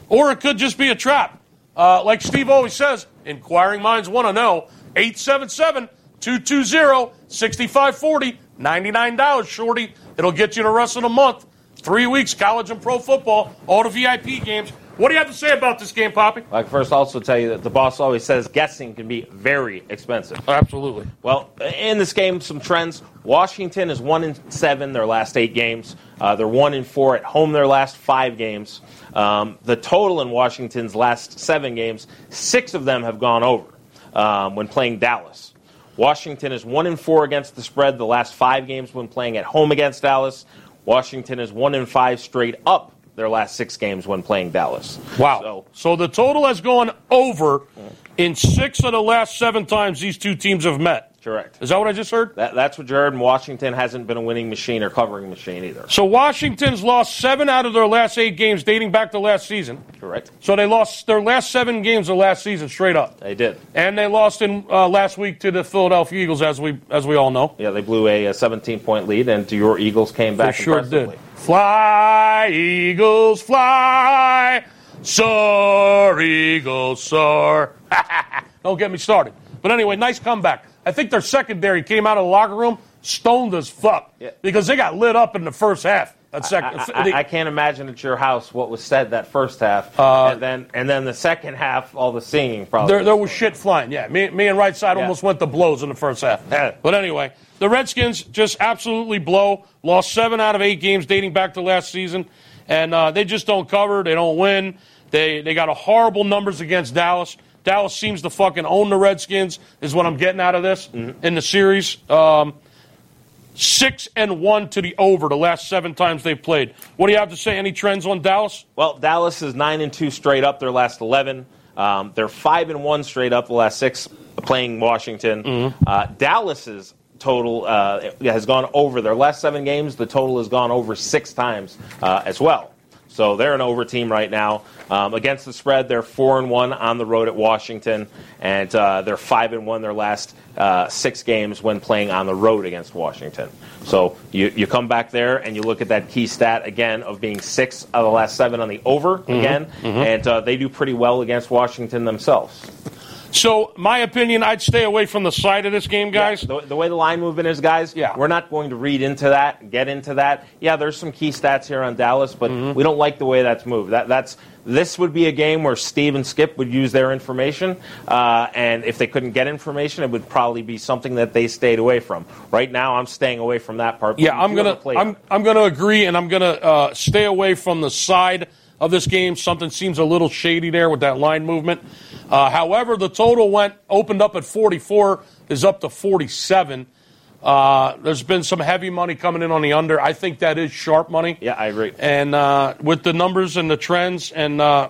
or it could just be a trap. Uh, like Steve always says, inquiring minds want to know. 877 220 6540. $99, shorty. It'll get you the rest of the month. Three weeks, college and pro football, all the VIP games. What do you have to say about this game, Poppy? I can first also tell you that the boss always says guessing can be very expensive. Absolutely. Well, in this game, some trends. Washington is one in seven their last eight games. Uh, they're one in four at home their last five games. Um, the total in Washington's last seven games, six of them have gone over um, when playing Dallas. Washington is one in four against the spread the last five games when playing at home against Dallas. Washington is one in five straight up their last six games when playing Dallas. Wow. So So, the total has gone over in six of the last seven times these two teams have met. Correct. Is that what I just heard? That, that's what you heard. And Washington hasn't been a winning machine or covering machine either. So Washington's lost seven out of their last eight games dating back to last season. Correct. So they lost their last seven games of last season straight up. They did. And they lost in uh, last week to the Philadelphia Eagles, as we as we all know. Yeah, they blew a, a 17 point lead, and your Eagles came back. They sure did. Fly, Eagles, fly. Soar, Eagles, soar. Don't get me started. But anyway, nice comeback. I think their secondary came out of the locker room stoned as fuck Yeah. because they got lit up in the first half. That I, second, I- the- I can't imagine at your house what was said that first half, Uh, and then and then the second half, all the singing probably. There, there was shit flying. Yeah, me, me and right side Yeah. almost went to blows in the first half. But anyway, the Redskins just absolutely blow. Lost seven out of eight games dating back to last season, and uh, they just don't cover. They don't win. They they got a horrible numbers against Dallas. Dallas seems to fucking own the Redskins. Is what I'm getting out of this Mm-hmm. in the series. Um, six and one to the over the last seven times they've played. What do you have to say? Any trends on Dallas? Well, Dallas is nine and two straight up their last eleven. Um, they're five and one straight up the last six playing Washington. Mm-hmm. Uh, Dallas's total uh, has gone over their last seven games. The total has gone over six times uh, as well. So they're an over team right now. Um, against the spread, they're four and one on the road at Washington, and uh, they're five and one their last uh, six games when playing on the road against Washington. So you, you come back there and you look at that key stat again of being six of the last seven on the over again, and uh, they do pretty well against Washington themselves. So, my opinion, I'd stay away from the side of this game, guys. The, the way the line movement is, guys, Yeah. we're not going to read into that, get into that. Yeah, there's some key stats here on Dallas, but Mm-hmm. we don't like the way that's moved. That, that's this would be a game where Steve and Skip would use their information, uh, and if they couldn't get information, it would probably be something that they stayed away from. Right now, I'm staying away from that part. Yeah, I'm gonna play I'm I'm gonna agree, and I'm gonna uh, stay away from the side of this game. Something seems a little shady there with that line movement. Uh, however, the total went opened up at 44, is up to 47. Uh, there's been some heavy money coming in on the under. I think that is sharp money. Yeah, I agree. And uh, with the numbers and the trends, and uh,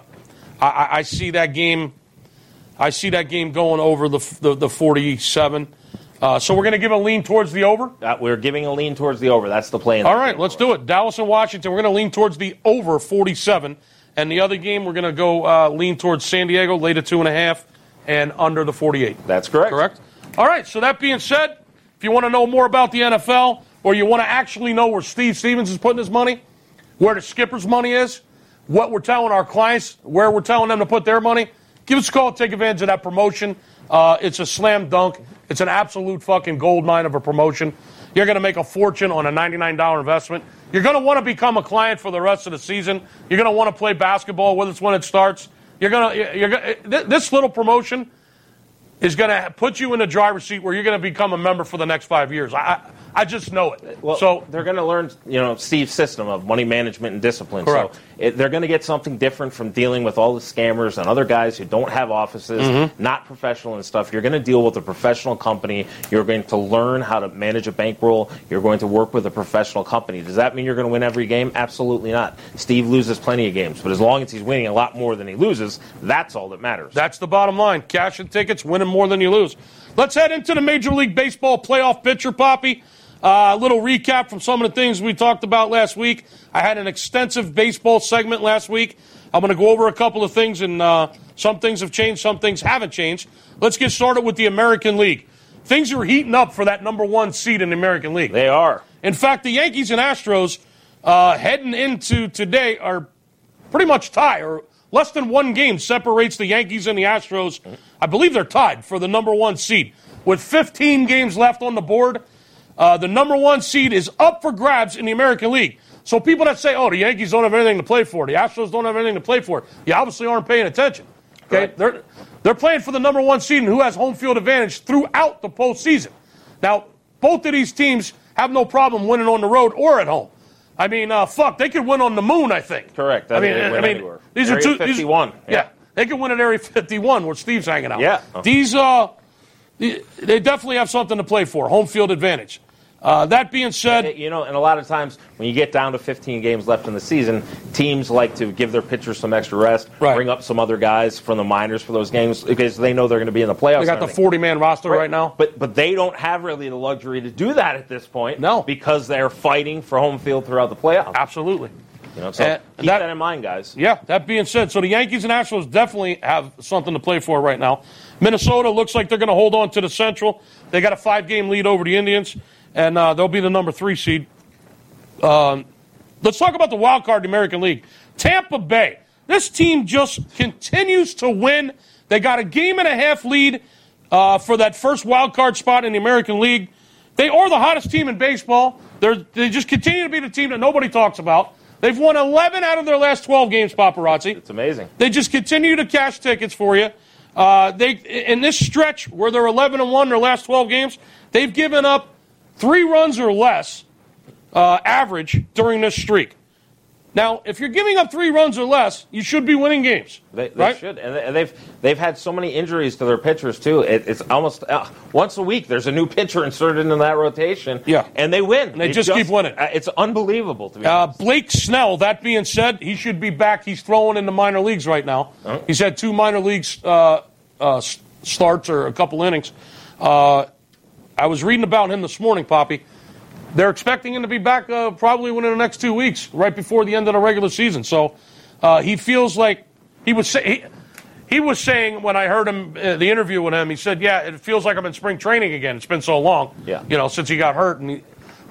I- I, I see that game. I see that game going over the the, the 47. Uh, so we're going to give a lean towards the over. Uh, we're giving a lean towards the over. That's the play. in All right, let's do it. Dallas and Washington. We're going to lean towards the over 47. And the other game, we're going to go uh, lean towards San Diego, late at two and a half, and under the 48. That's correct. Correct? All right, so that being said, if you want to know more about the NFL, or you want to actually know where Steve Stevens is putting his money, where the skipper's money is, what we're telling our clients, where we're telling them to put their money, give us a call. Take advantage of that promotion. Uh, it's a slam dunk. It's an absolute fucking gold mine of a promotion. You're going to make a fortune on a $99 investment. You're going to want to become a client for the rest of the season. You're going to want to play basketball with us when it starts. You're going to, you're going to, this little promotion is going to put you in the driver's seat where you're going to become a member for the next five years. I, I just know it. Well, so they're going to learn, you know, Steve's system of money management and discipline. Correct. So it, they're going to get something different from dealing with all the scammers and other guys who don't have offices, Mm-hmm. not professional and stuff. You're going to deal with a professional company. You're going to learn how to manage a bankroll. You're going to work with a professional company. Does that mean you're going to win every game? Absolutely not. Steve loses plenty of games, but as long as he's winning a lot more than he loses, that's all that matters. That's the bottom line. Cash and tickets, winning more than you lose. Let's head into the Major League Baseball playoff picture, Poppy. Uh, a little recap from some of the things we talked about last week. I had an extensive baseball segment last week. I'm going to go over a couple of things, and uh, some things have changed, some things haven't changed. Let's get started with the American League. Things are heating up for that number one seed in the American League. they are. In fact, the Yankees and Astros uh, heading into today are pretty much tied, or less than one game separates the Yankees and the Astros. I believe they're tied for the number one seed. With 15 games left on the board, uh, the number one seed is up for grabs in the American League. So people that say, oh, the Yankees don't have anything to play for, the Astros don't have anything to play for, you obviously aren't paying attention. Okay? Right. They're, they're playing for the number one seed and who has home field advantage throughout the postseason. Now, both of these teams have no problem winning on the road or at home. I mean, uh, fuck, they could win on the moon. I think. Correct. I I mean, I mean, anywhere. these Area are two. these- 51, yeah. yeah. they could win at Area 51 where Steve's hanging out. Yeah. These, uh, they definitely have something to play for. Home field advantage. Uh, that being said, You know, and a lot of times when you get down to 15 games left in the season, teams like to give their pitchers some extra rest, Right. bring up some other guys from the minors for those games because they know they're going to be in the playoffs. they got the 40 man roster right, now. But but they don't have really the luxury to do that at this point. No. because they're fighting for home field throughout the playoffs. Absolutely. You know, so And keep that- that, in mind, guys. Yeah, that being said, so the Yankees and Astros definitely have something to play for right now. Minnesota looks like they're going to hold on to the Central. They got a five game lead over the Indians, and uh, they'll be the number three seed. Um, let's talk about the wild card in the American League. Tampa Bay. This team just continues to win. They got a game and a half lead uh, for that first wild card spot in the American League. They are the hottest team in baseball. They're, they just continue to be the team that nobody talks about. They've won 11 out of their last 12 games, paparazzi. It's amazing. They just continue to cash tickets for you. Uh, they in this stretch where they're 11 and one their last 12 games, they've given up three runs or less uh, average during this streak. Now, if you're giving up three runs or less, you should be winning games. They, they right? should, and they- and they've they've had so many injuries to their pitchers too. It, it's almost uh, once a week. There's a new pitcher inserted into that rotation. Yeah. and they win. they just keep winning. uh, It's unbelievable to be Uh. Blake Snell, that being said, he should be back. He's throwing in the minor leagues right now. He's had two minor leagues uh, uh, starts or a couple innings. Uh, I was reading about him this morning, Poppy. They're expecting him to be back uh, probably within the next two weeks, right before the end of the regular season. So uh, he feels like he was say, he, he was saying when I heard him uh, the interview with him, he said, "Yeah, it feels like I'm in spring training again. It's been so long, Yeah. you know, since he got hurt." And he,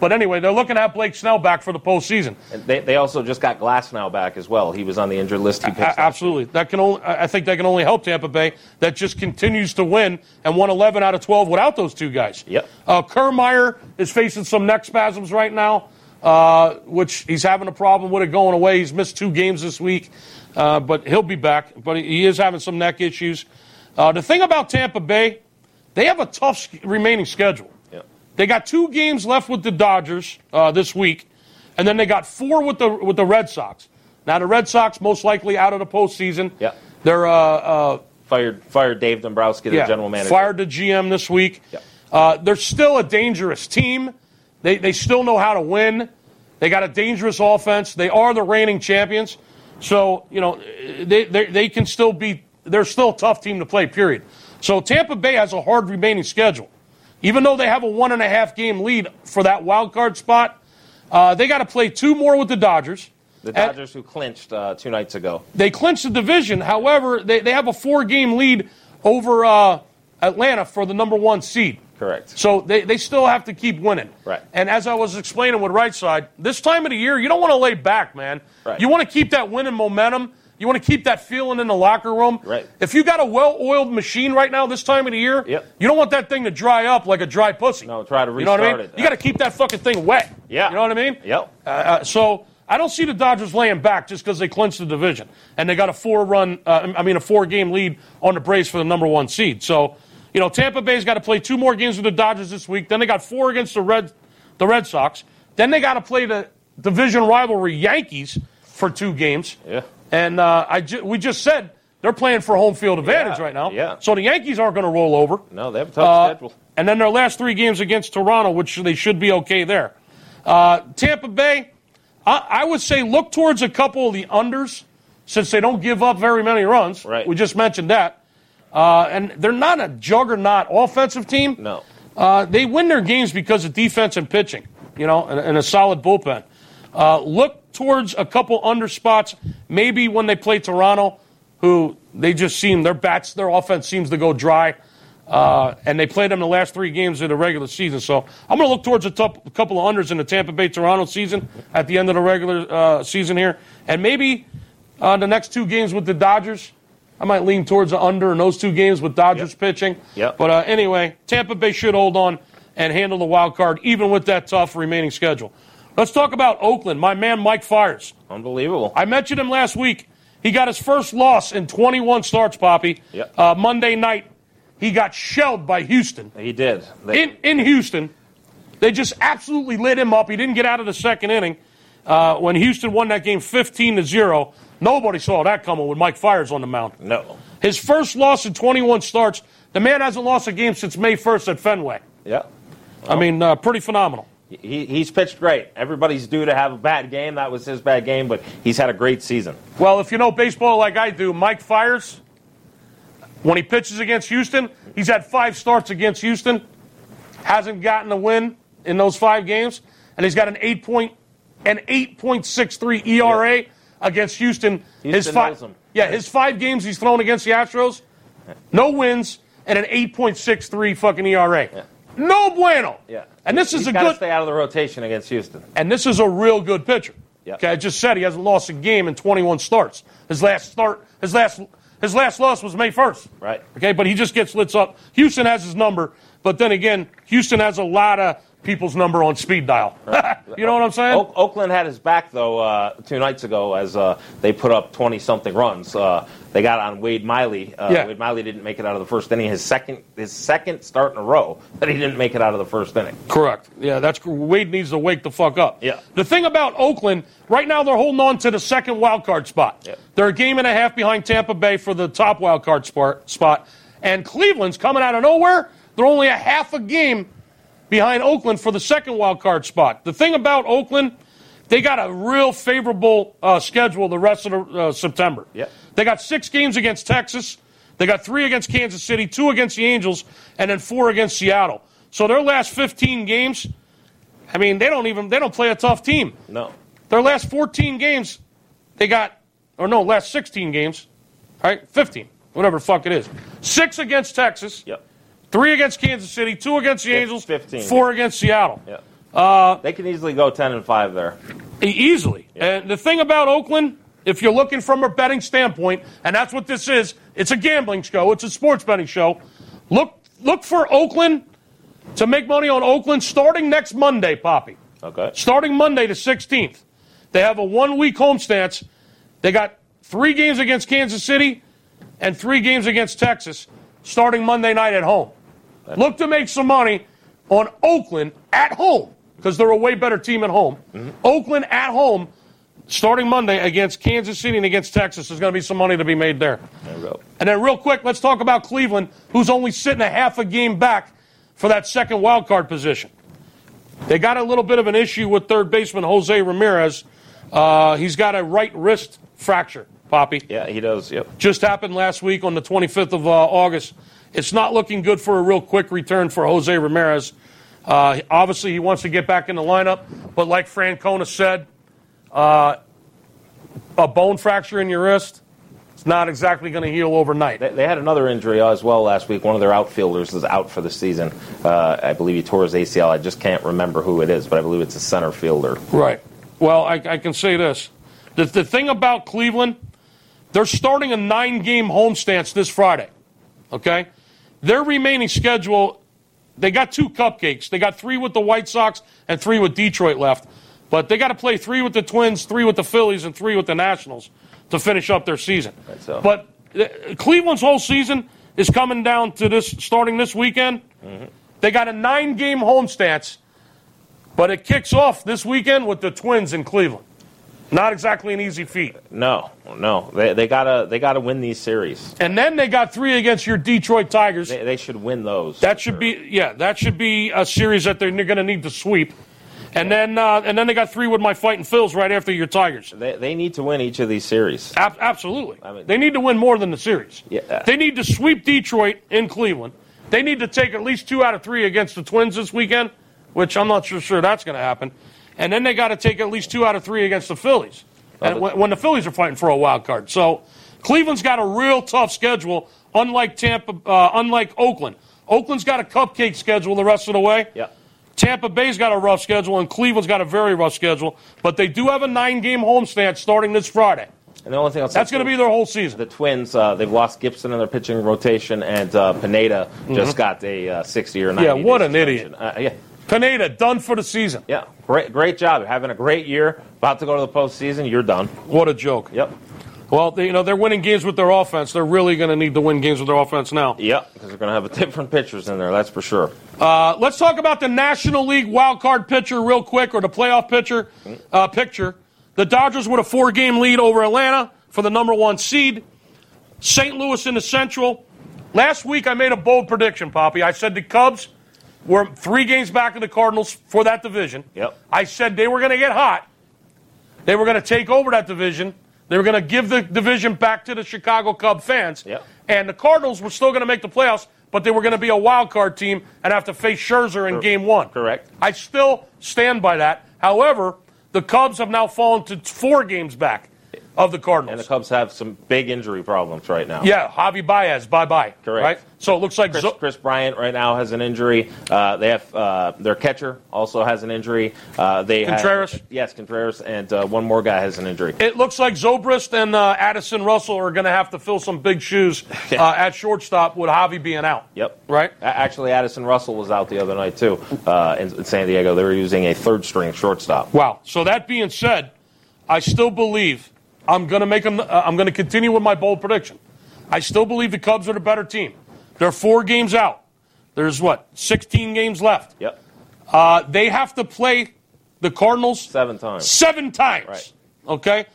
but anyway, they're looking at Blake Snell back for the postseason. And They, they also just got Glasnow back as well. He was on the injured list. He A- absolutely. That can only, I I think that can only help Tampa Bay. That just continues to win and won 11 out of 12 without those two guys. Yep. Uh, Kiermaier is facing some neck spasms right now, uh, which he's having a problem with it going away. He's missed two games this week, uh, but he'll be back. But he is having some neck issues. Uh, the thing about Tampa Bay, they have a tough remaining schedule. They got two games left with the Dodgers uh, this week, and then they got four with the with the Red Sox. Now the Red Sox most likely out of the postseason. Yeah. They're uh, uh, Fired fired Dave Dombrowski, the yeah, general manager. fired the GM this week. Yeah. Uh, they're still a dangerous team. They they still know how to win. They got a dangerous offense. They are the reigning champions. So you know they they, they can still be. They're still a tough team to play. Period. So Tampa Bay has a hard remaining schedule. Even though they have a one and a half game lead for that wild card spot, uh, they got to play two more with the Dodgers. The Dodgers who clinched uh, two nights ago. they clinched the division. However, they, they have a four game lead over uh, Atlanta for the number one seed. Correct. So they, they still have to keep winning. Right. And as I was explaining with right side, this time of the year, you don't want to lay back, man. Right. You want to keep that winning momentum. You want to keep that feeling in the locker room. Right. If you got a well-oiled machine right now this time of the year, Yep. you don't want that thing to dry up like a dry pussy. No, try to restart You know what I mean? it. You got to keep that fucking thing wet. Yeah. You know what I mean? Yep. Uh, uh, so I don't see the Dodgers laying back just because they clinched the division and they got a four-run, uh, I mean a four-game lead on the Braves for the number one seed. So, you know, Tampa Bay's got to play two more games with the Dodgers this week. Then they got four against the Red, the Red Sox. Then they got to play the division rivalry Yankees for two games. Yeah. And uh, I ju- we just said they're playing for home field advantage Yeah, right now. yeah. So the Yankees aren't going to roll over. No, they have a tough Uh, schedule. And then their last three games against Toronto, which they should be okay there. Uh, Tampa Bay, I, I would say look towards a couple of the unders since they don't give up very many runs. Right. We just mentioned that. Uh, and they're not a juggernaut offensive team. No. Uh, they win their games because of defense and pitching, you know, and, and a solid bullpen. Uh, look towards a couple under spots, maybe when they play Toronto, who they just seem their bats, their offense seems to go dry. Uh, and they played them the last three games of the regular season. So I'm going to look towards a, top, a couple of unders in the Tampa Bay Toronto season at the end of the regular uh, season here. And maybe uh, the next two games with the Dodgers, I might lean towards the under in those two games with Dodgers Yep. pitching. Yep. But uh, anyway, Tampa Bay should hold on and handle the wild card, even with that tough remaining schedule. Let's talk about Oakland. My man Mike Fiers. Unbelievable. I mentioned him last week. He got his first loss in 21 starts, Poppy. Yep. Uh, Monday night, he got shelled by Houston. he did. They, In, in Houston, they just absolutely lit him up. He didn't get out of the second inning uh, when Houston won that game 15 to 0. Nobody saw that coming with Mike Fiers on the mound. no. His first loss in 21 starts. The man hasn't lost a game since May 1st at Fenway. Yeah. I mean, uh, pretty phenomenal. He, he's pitched great. Everybody's due to have a bad game. That was his bad game, but he's had a great season. Well, if you know baseball like I do, Mike Fiers, when he pitches against Houston, he's had five starts against Houston, hasn't gotten a win in those five games, and he's got an eight point an eight point six three ERA against Houston. his five, yeah, his five games he's thrown against the Astros, no wins and an eight point six three fucking ERA. No bueno. Yeah. and this is He's a good stay out of the rotation against Houston. and this is a real good pitcher. Yeah. Okay, I just said he hasn't lost a game in 21 starts. His last start, his last, his last loss was May 1st. Right. Okay, but he just gets lit up. Houston has his number, but then again, Houston has a lot of people's number on speed dial. you know what I'm saying? Oak, Oakland had his back though uh, two nights ago as uh, they put up twenty something runs. Uh, they got on Wade Miley. Uh, Yeah. Wade Miley didn't make it out of the first inning. His second his second start in a row that he didn't make it out of the first inning. Correct. Yeah, that's Wade needs to wake the fuck up. Yeah. The thing about Oakland, right now they're holding on to the second wild card spot. Yeah. They're a game and a half behind Tampa Bay for the top wild card spot. spot. And Cleveland's coming out of nowhere. They're only a half a game behind Oakland for the second wild card spot. The thing about Oakland, they got a real favorable uh, schedule the rest of the, uh, September. Yeah. They got six games against Texas. They got three against Kansas City, two against the Angels, and then four against Seattle. So their last 15 games, I mean, they don't even they don't play a tough team. No. Their last 14 games, they got, or no, last 16 games, right? 15, whatever the fuck it is. Six against Texas, Yep. Three against Kansas City, two against the Angels, 15. four against Seattle. Yep. Uh, they can easily go ten and five there. Easily. And the thing about Oakland, if you're looking from a betting standpoint, and that's what this is, it's a gambling show, it's a sports betting show. Look, look for Oakland to make money on Oakland starting next Monday, Poppy. Okay. Starting Monday the 16th. They have a one week home stance. They got three games against Kansas City and three games against Texas starting Monday night at home. Look to make some money on Oakland at home because they're a way better team at home. Oakland at home starting Monday against Kansas City and against Texas. There's going to be some money to be made there. There. And then, real quick, let's talk about Cleveland, who's only sitting a half a game back for that second wild card position. They got a little bit of an issue with third baseman Jose Ramirez. Uh, he's got a right wrist fracture, Poppy. Yeah, he does. Yep. Just happened last week on the 25th of uh, August. It's not looking good for a real quick return for Jose Ramirez. Uh, obviously, he wants to get back in the lineup, but like Francona said, uh, a bone fracture in your wrist, It's not exactly going to heal overnight. They, they had another injury as well last week. One of their outfielders is out for the season. Uh, I believe he tore his ACL. I just can't remember who it is, but I believe it's a center fielder. Right. Well, I, I can say this. The, the thing about Cleveland, they're starting a nine game homestand this Friday. Okay? Their remaining schedule, they got two cupcakes. They got three with the White Sox and three with Detroit left. But they got to play three with the Twins, three with the Phillies, and three with the Nationals to finish up their season. So. But uh, Cleveland's whole season is coming down to this starting this weekend. Mm-hmm. They got a nine game homestand, but it kicks off this weekend with the Twins in Cleveland. Not exactly an easy feat. No, no, they, they gotta they gotta win these series. And then they got three against your Detroit Tigers. They, they should win those. that should be yeah, that should be a series that they're going to need to sweep. And then uh, and then they got three with my fighting Phils right after your Tigers. They, they need to win each of these series. Ab- absolutely. I mean- they need to win more than the series. Yeah. They need to sweep Detroit in Cleveland. They need to take at least two out of three against the Twins this weekend, which I'm not sure, sure that's going to happen. And then they got to take at least two out of three against the Phillies, and when, when the Phillies are fighting for a wild card. So Cleveland's got a real tough schedule, unlike Tampa, uh, unlike Oakland. Oakland's got a cupcake schedule the rest of the way. Yeah. Tampa Bay's got a rough schedule, and Cleveland's got a very rough schedule. But they do have a nine-game homestand starting this Friday. And the only thing I'll say That's going to be their whole season. the Twins. Uh, they've lost Gibson in their pitching rotation, and uh, Pineda just got a uh, sixty or ninety. Mm-hmm. Yeah, what an idiot. suspension. Uh, yeah, Pineda done for the season. yeah, great, great job. You're having a great year. About to go to the postseason. You're done. What a joke. Yep. Well, they, you know they're winning games with their offense. They're really going to need to win games with their offense now. Yep. Because they're going to have a different pitchers in there. That's for sure. Uh, let's talk about the National League wild card pitcher real quick, or the playoff pitcher uh, picture. The Dodgers with a four-game lead over Atlanta for the number one seed. St. Louis in the Central. Last week I made a bold prediction, Poppy. I said the Cubs were three games back of the Cardinals for that division. Yep. I said they were going to get hot. They were going to take over that division. They were going to give the division back to the Chicago Cub fans. Yep. And the Cardinals were still going to make the playoffs, but they were going to be a wild card team and have to face Scherzer in game one. correct. I still stand by that. However, the Cubs have now fallen to four games back of the Cardinals. And the Cubs have some big injury problems right now. yeah, Javi Baez, bye bye. Correct. Right? So it looks like Kris, Zo- Kris Bryant right now has an injury. Uh, they have uh, their catcher also has an injury. Uh, they have- Contreras? yes, Contreras, and uh, one more guy has an injury. it looks like Zobrist and uh, Addison Russell are going to have to fill some big shoes uh, at shortstop with Javi being out. Yep. Right? Actually, Addison Russell was out the other night too uh, in, in San Diego. They were using a third string shortstop. Wow. So that being said, I still believe I'm going to make them. Uh, I'm going to continue with my bold prediction. I still believe the Cubs are the better team. They're four games out. There's what 16 games left. Yep. Uh, they have to play the Cardinals Seven times. seven times. Right. Okay.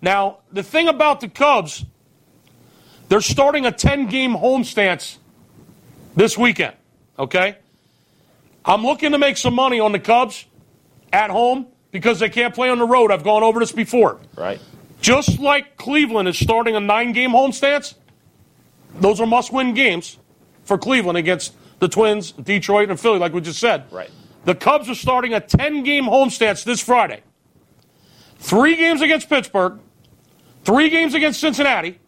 Now the thing about the Cubs, they're starting a 10 game homestand this weekend. Okay. I'm looking to make some money on the Cubs at home because they can't play on the road. I've gone over this before. Right. Just like Cleveland is starting a nine game homestand, those are must win games for Cleveland against the Twins, Detroit, and Philly, like we just said. Right. The Cubs are starting a 10 game homestand this Friday. Three games against Pittsburgh, three games against Cincinnati,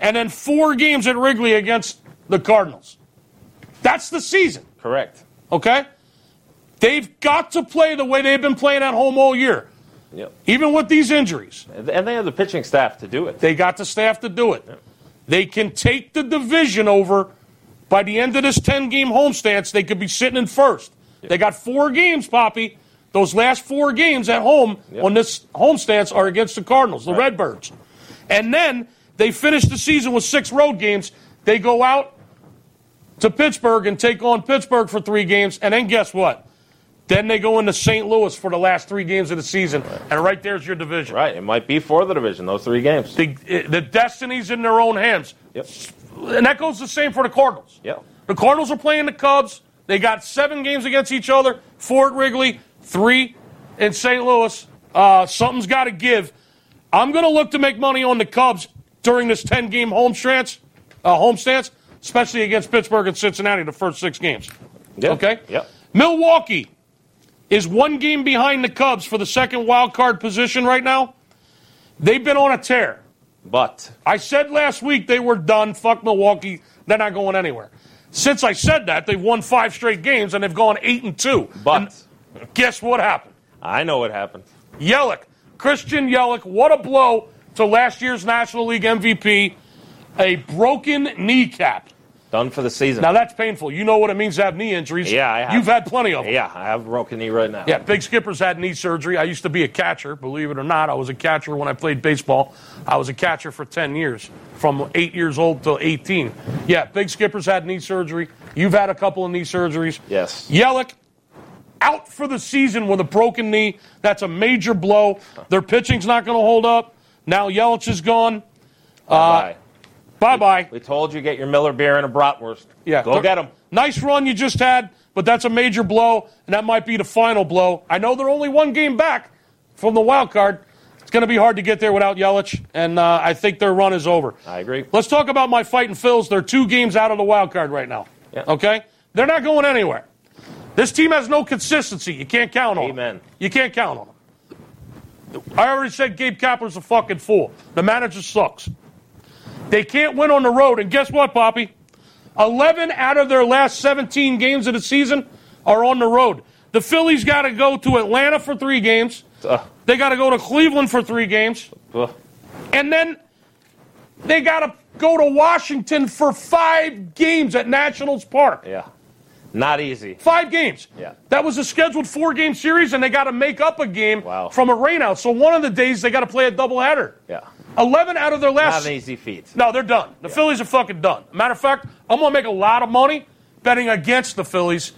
and then four games at Wrigley against the Cardinals. That's the season, Correct. okay? They've got to play the way they've been playing at home all year, Yep. even with these injuries. And they have the pitching staff to do it. They got the staff to do it. They can take the division over by the end of this 10 game homestand. They could be sitting in first. They got four games, Poppy. Those last four games at home on this homestand are against the Cardinals, the Redbirds. And then they finish the season with six road games. They go out to Pittsburgh and take on Pittsburgh for three games. And then guess what? Then they go into St. Louis for the last three games of the season. And right there's your division. Right. It might be for the division. Those three games. The, the destiny's in their own hands. Yep. And that goes the same for the Cardinals. Yep. The Cardinals are playing the Cubs. They got seven games against each other. Four at Wrigley, three in St. Louis. Uh, something's got to give. I'm going to look to make money on the Cubs during this 10 game home stance, uh, home stance, especially against Pittsburgh and Cincinnati the first six games. Yeah. Okay? Yep. Milwaukee is one game behind the Cubs for the second wild card position right now. They've been on a tear. But I said last week they were done. Fuck Milwaukee. They're not going anywhere. Since I said that, they've won five straight games and they've gone eight and two. But- And guess what happened? I know what happened. Yelich, Christian Yelich, what a blow to last year's National League MVP. A broken kneecap. Done for the season. Now that's painful. You know what it means to have knee injuries. Yeah, I have. You've had plenty of them. yeah, I have a broken knee right now. Yeah, Big Skipper's had knee surgery. I used to be a catcher, believe it or not. I was a catcher when I played baseball. I was a catcher for 10 years, from 8 years old till 18. Yeah, Big Skipper's had knee surgery. You've had a couple of knee surgeries. Yes. Yelich, out for the season with a broken knee. That's a major blow. Their pitching's not going to hold up. Now Yelich is gone. Bye. Bye bye. we told you get your Miller beer and a bratwurst. Yeah, Go get them. Nice run you just had, but that's a major blow, and that might be the final blow. I know they're only one game back from the wild card. It's going to be hard to get there without Yelich, and uh, I think their run is over. I agree. Let's talk about my fighting Phils. They're two games out of the wild card right now. Yeah. Okay, they're not going anywhere. This team has no consistency. You can't count on Amen. them. You can't count on them. I already said Gabe Kapler's a fucking fool. The manager sucks. They can't win on the road, and guess what, Poppy? 11 out of their last 17 games of the season are on the road. The Phillies got to go to Atlanta for three games. Ugh. They got to go to Cleveland for three games. Ugh. And then they got to go to Washington for five games at Nationals Park. Yeah. Not easy. Five games. Yeah. That was a scheduled four game series, and they got to make up a game Wow. from a rainout. So one of the days they got to play a doubleheader. Yeah. 11 out of their Not last an easy feat. no, they're done. The Phillies are fucking done. Matter of fact, I'm going to make a lot of money betting against the Phillies,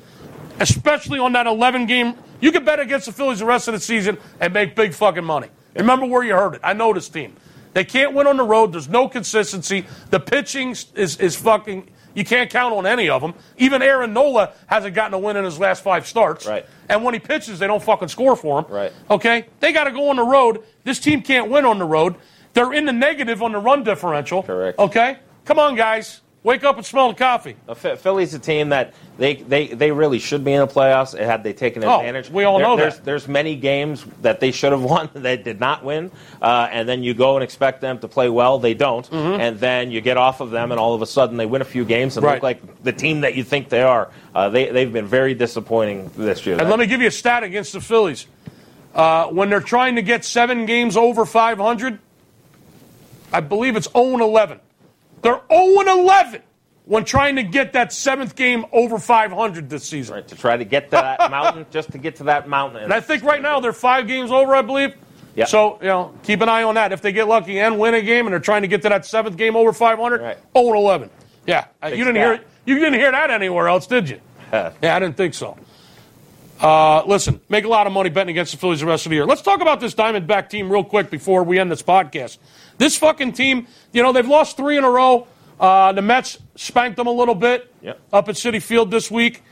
especially on that 11 game. You can bet against the Phillies the rest of the season and make big fucking money. Remember where you heard it. I know this team. They can't win on the road. There's no consistency. The pitching is, is fucking. You can't count on any of them. Even Aaron Nola hasn't gotten a win in his last five starts. Right. And when he pitches, they don't fucking score for him. Right. Okay? They got to go on the road. This team can't win on the road. They're in the negative on the run differential. Correct. Okay? Come on, guys. Wake up and smell the coffee. Uh, Philly's a team that they, they, they really should be in the playoffs had they taken advantage. Oh, advantage. we all know there's, that. There's many games that they should have won that they did not win, uh, and then you go and expect them to play well. They don't, Mm-hmm. and then you get off of them, and all of a sudden they win a few games and Right. look like the team that you think they are. Uh, they, they've been very disappointing this year. And let me give you a stat against the Phillies. Uh, when they're trying to get seven games over 500, I believe it's 0 11. They're 0 11 when trying to get that seventh game over 500 this season. Right, to try to get to that mountain, just to get to that mountain. And I think right now they're five games over, I believe. Yeah. So, you know, keep an eye on that. If they get lucky and win a game and they're trying to get to that seventh game over 500, Right. 0 11. Yeah. Uh, Big you didn't stat. hear you didn't hear that anywhere else, did you? Yeah, I didn't think so. Uh, listen, make a lot of money betting against the Phillies the rest of the year. Let's talk about this Diamondback team real quick before we end this podcast. This fucking team, you know, they've lost three in a row. Uh, the Mets spanked them a little bit Yep. up at Citi Field this week.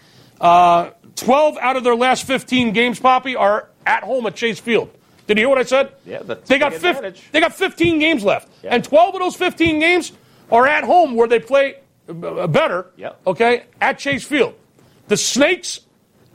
Uh, 12 out of their last 15 games, Poppy, are at home at Chase Field. Did you hear what I said? Yeah, they got fif- They got 15 games left, Yeah. and 12 of those 15 games are at home where they play uh, better. Yep. Okay, at Chase Field. The Snakes,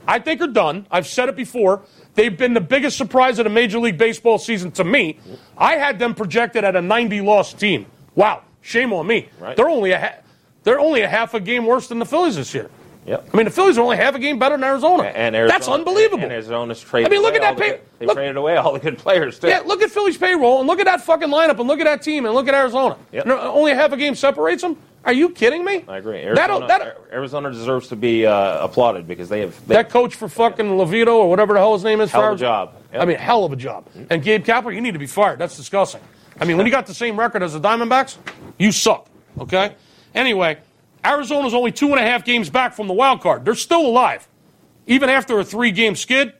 I think, are done. I've said it before. They've been the biggest surprise of the Major League Baseball season to me. I had them projected at a 90 loss team. Wow, shame on me. Right. They're only a ha- they're only a half a game worse than the Phillies this year. Yep. I mean, the Phillies are only half a game better than Arizona. and Arizona, That's unbelievable. And Arizona's traded. I mean, look away at that the pay- good- They look- traded away all the good players too. Yeah, look at Philly's payroll and look at that fucking lineup and look at that team and look at Arizona. Yep. And only half a game separates them. Are you kidding me? I agree. That'll- Arizona, that'll- Arizona deserves to be uh, applauded because they have they, that coach for fucking Levito or whatever the hell his name is. Hell for of a job. Yep. I mean, hell of a job. And Gabe Kapler, you need to be fired. That's disgusting. I mean, when you got the same record as the Diamondbacks, you suck. Okay. Anyway, Arizona's only two and a half games back from the wild card. They're still alive, even after a three-game skid.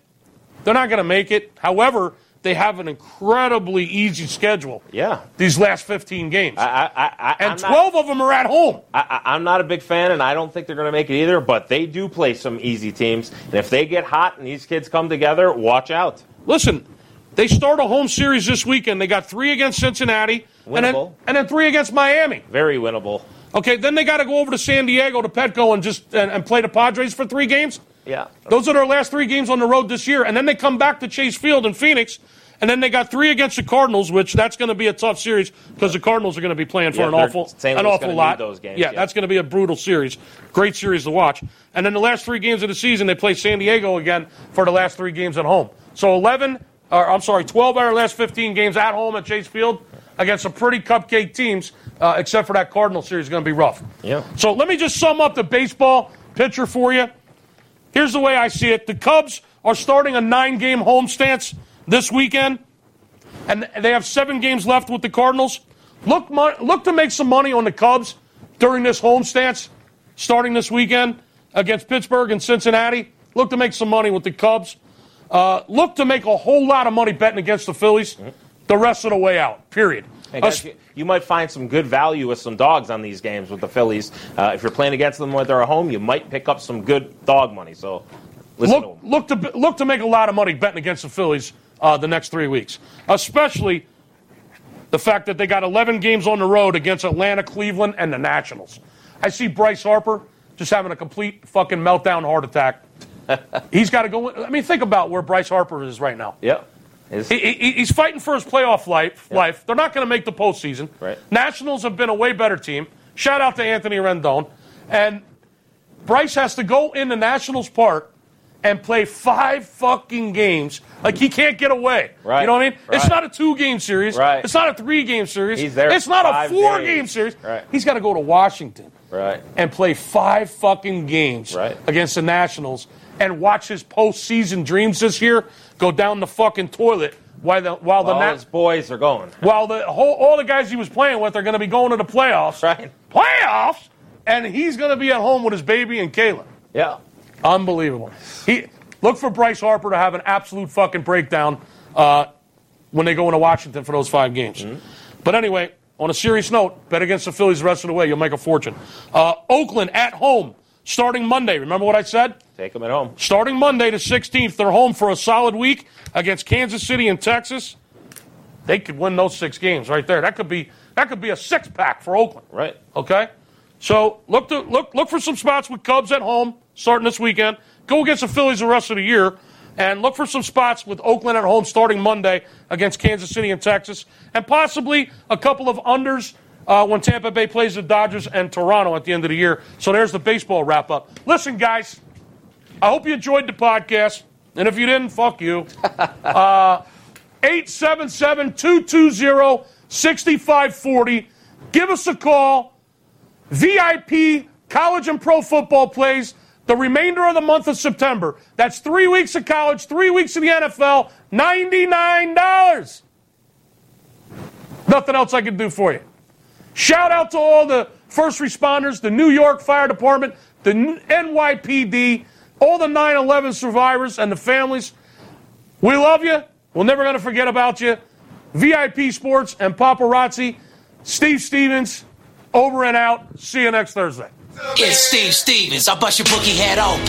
They're not going to make it. However, they have an incredibly easy schedule. Yeah. These last 15 games. I, I, I, and I'm 12 of them are at home. I, I- I'm not a big fan, and I don't think they're going to make it either. But they do play some easy teams, and if they get hot and these kids come together, watch out. Listen, they start a home series this weekend. They got three against Cincinnati, and then, Winnable. and then three against Miami. Very winnable. Okay, then they got to go over to San Diego to Petco and just and, and play the Padres for three games. Yeah. Those are their last three games on the road this year, and then they come back to Chase Field in Phoenix, And then they got three against the Cardinals, which that's going to be a tough series because the Cardinals are going to be playing for Yeah, an awful, St. an Louis awful lot. those games, yeah, yeah. that's going to be a brutal series. Great series to watch. And then the last three games of the season, they play San Diego again for the last three games at home. So 11, or I'm sorry, 12 out of the last 15 games at home at Chase Field against some pretty cupcake teams, uh, except for that Cardinal series, is going to be rough. Yeah. So let me just sum up the baseball picture for you. Here's the way I see it. The Cubs are starting a nine game home stance this weekend, and they have seven games left with the Cardinals. Look, look to make some money on the Cubs during this home stance, starting this weekend against Pittsburgh and Cincinnati. Look to make some money with the Cubs. Uh, look to make a whole lot of money betting against the Phillies the rest of the way out, period. Hey, guys, you, you might find some good value with some dogs on these games with the Phillies. Uh, if you're playing against them when they're at home, you might pick up some good dog money. So listen to look, them. look to look to make a lot of money betting against the Phillies uh, the next three weeks, especially the fact that they got 11 games on the road against Atlanta, Cleveland, and the Nationals. I see Bryce Harper just having a complete fucking meltdown heart attack. He's got to go. I mean, think about where Bryce Harper is right now. Yep. Is- He, he- he's fighting for his playoff life. Life. They're not going to make the postseason. Right. Nationals have been a way better team. Shout out to Anthony Rendon. And Bryce has to go in the Nationals park and play five fucking games. Like he can't get away. Right. You know what I mean? Right. It's not a two game series. Right. It's not a three game series. He's there It's not a four days. game series. Right. He's got to go to Washington Right. and play five fucking games Right. against the Nationals and watch his postseason dreams this year go down the fucking toilet while the while the All Na- his boys are going. while the whole all the guys he was playing with are going to be going to the playoffs. Right. Playoffs, and he's going to be at home with his baby and Kayla. Yeah. Unbelievable. He look for Bryce Harper to have an absolute fucking breakdown uh, when they go into Washington for those five games. But anyway, on a serious note, bet against the Phillies the rest of the way. You'll make a fortune. Uh, Oakland at home starting Monday. Remember what I said? Take them at home. Starting Monday the 16th, they're home for a solid week against Kansas City and Texas. They could win those six games right there. That could be that could be a six pack for Oakland. Right. Okay, so look to look look for some spots with Cubs at home starting this weekend. Go against the Phillies the rest of the year, and look for some spots with Oakland at home starting Monday against Kansas City and Texas, and possibly a couple of unders uh, when Tampa Bay plays the Dodgers and Toronto at the end of the year. So there's the baseball wrap up. Listen, guys, I hope you enjoyed the podcast, and if you didn't, fuck you. 877 220 6540. Give us a call. VIP college and pro football plays the remainder of the month of September. That's three weeks of college, three weeks of the NFL, $99. Nothing else I can do for you. Shout out to all the first responders, the New York Fire Department, the NYPD, all the 9 11 survivors and the families. We love you. We're never going to forget about you. VIP Sports and Paparazzi, Steve Stevens, over and out. See you next Thursday. It's Steve Stevens. I bust your bookie head open.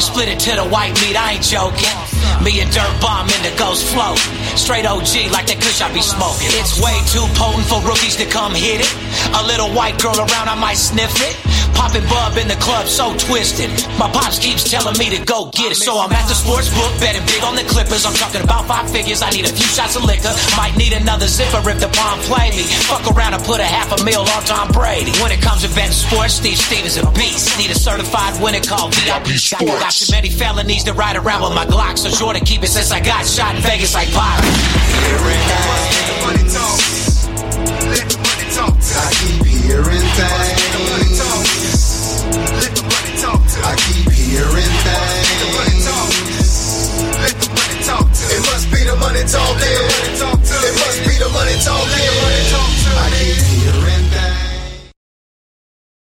Split it to the white meat. I ain't joking. Me and Dirt Bomb in the ghost float. Straight OG like that kush I be smoking. It's way too potent for rookies to come hit it. A little white girl around, I might sniff it. Popping bub in the club, so twisted. My pops keeps telling me to go get it. So I'm at the sports book, betting big on the Clippers. I'm talking about five figures. I need a few shots of liquor. Might need another zipper if the palm play me. Fuck around and put a half a mil on Tom Brady. When it comes to betting sports, Steve Stevens a beast. Need a certified winner called VIP Sports. Got too many felonies to ride around with my Glock. So sure to keep it since I got shot in Vegas like Pop. I keep hearing things. Let the money talk. I keep hearing things. I keep hearing things. It must be the money talking. It must be the money talking. I keep hearing.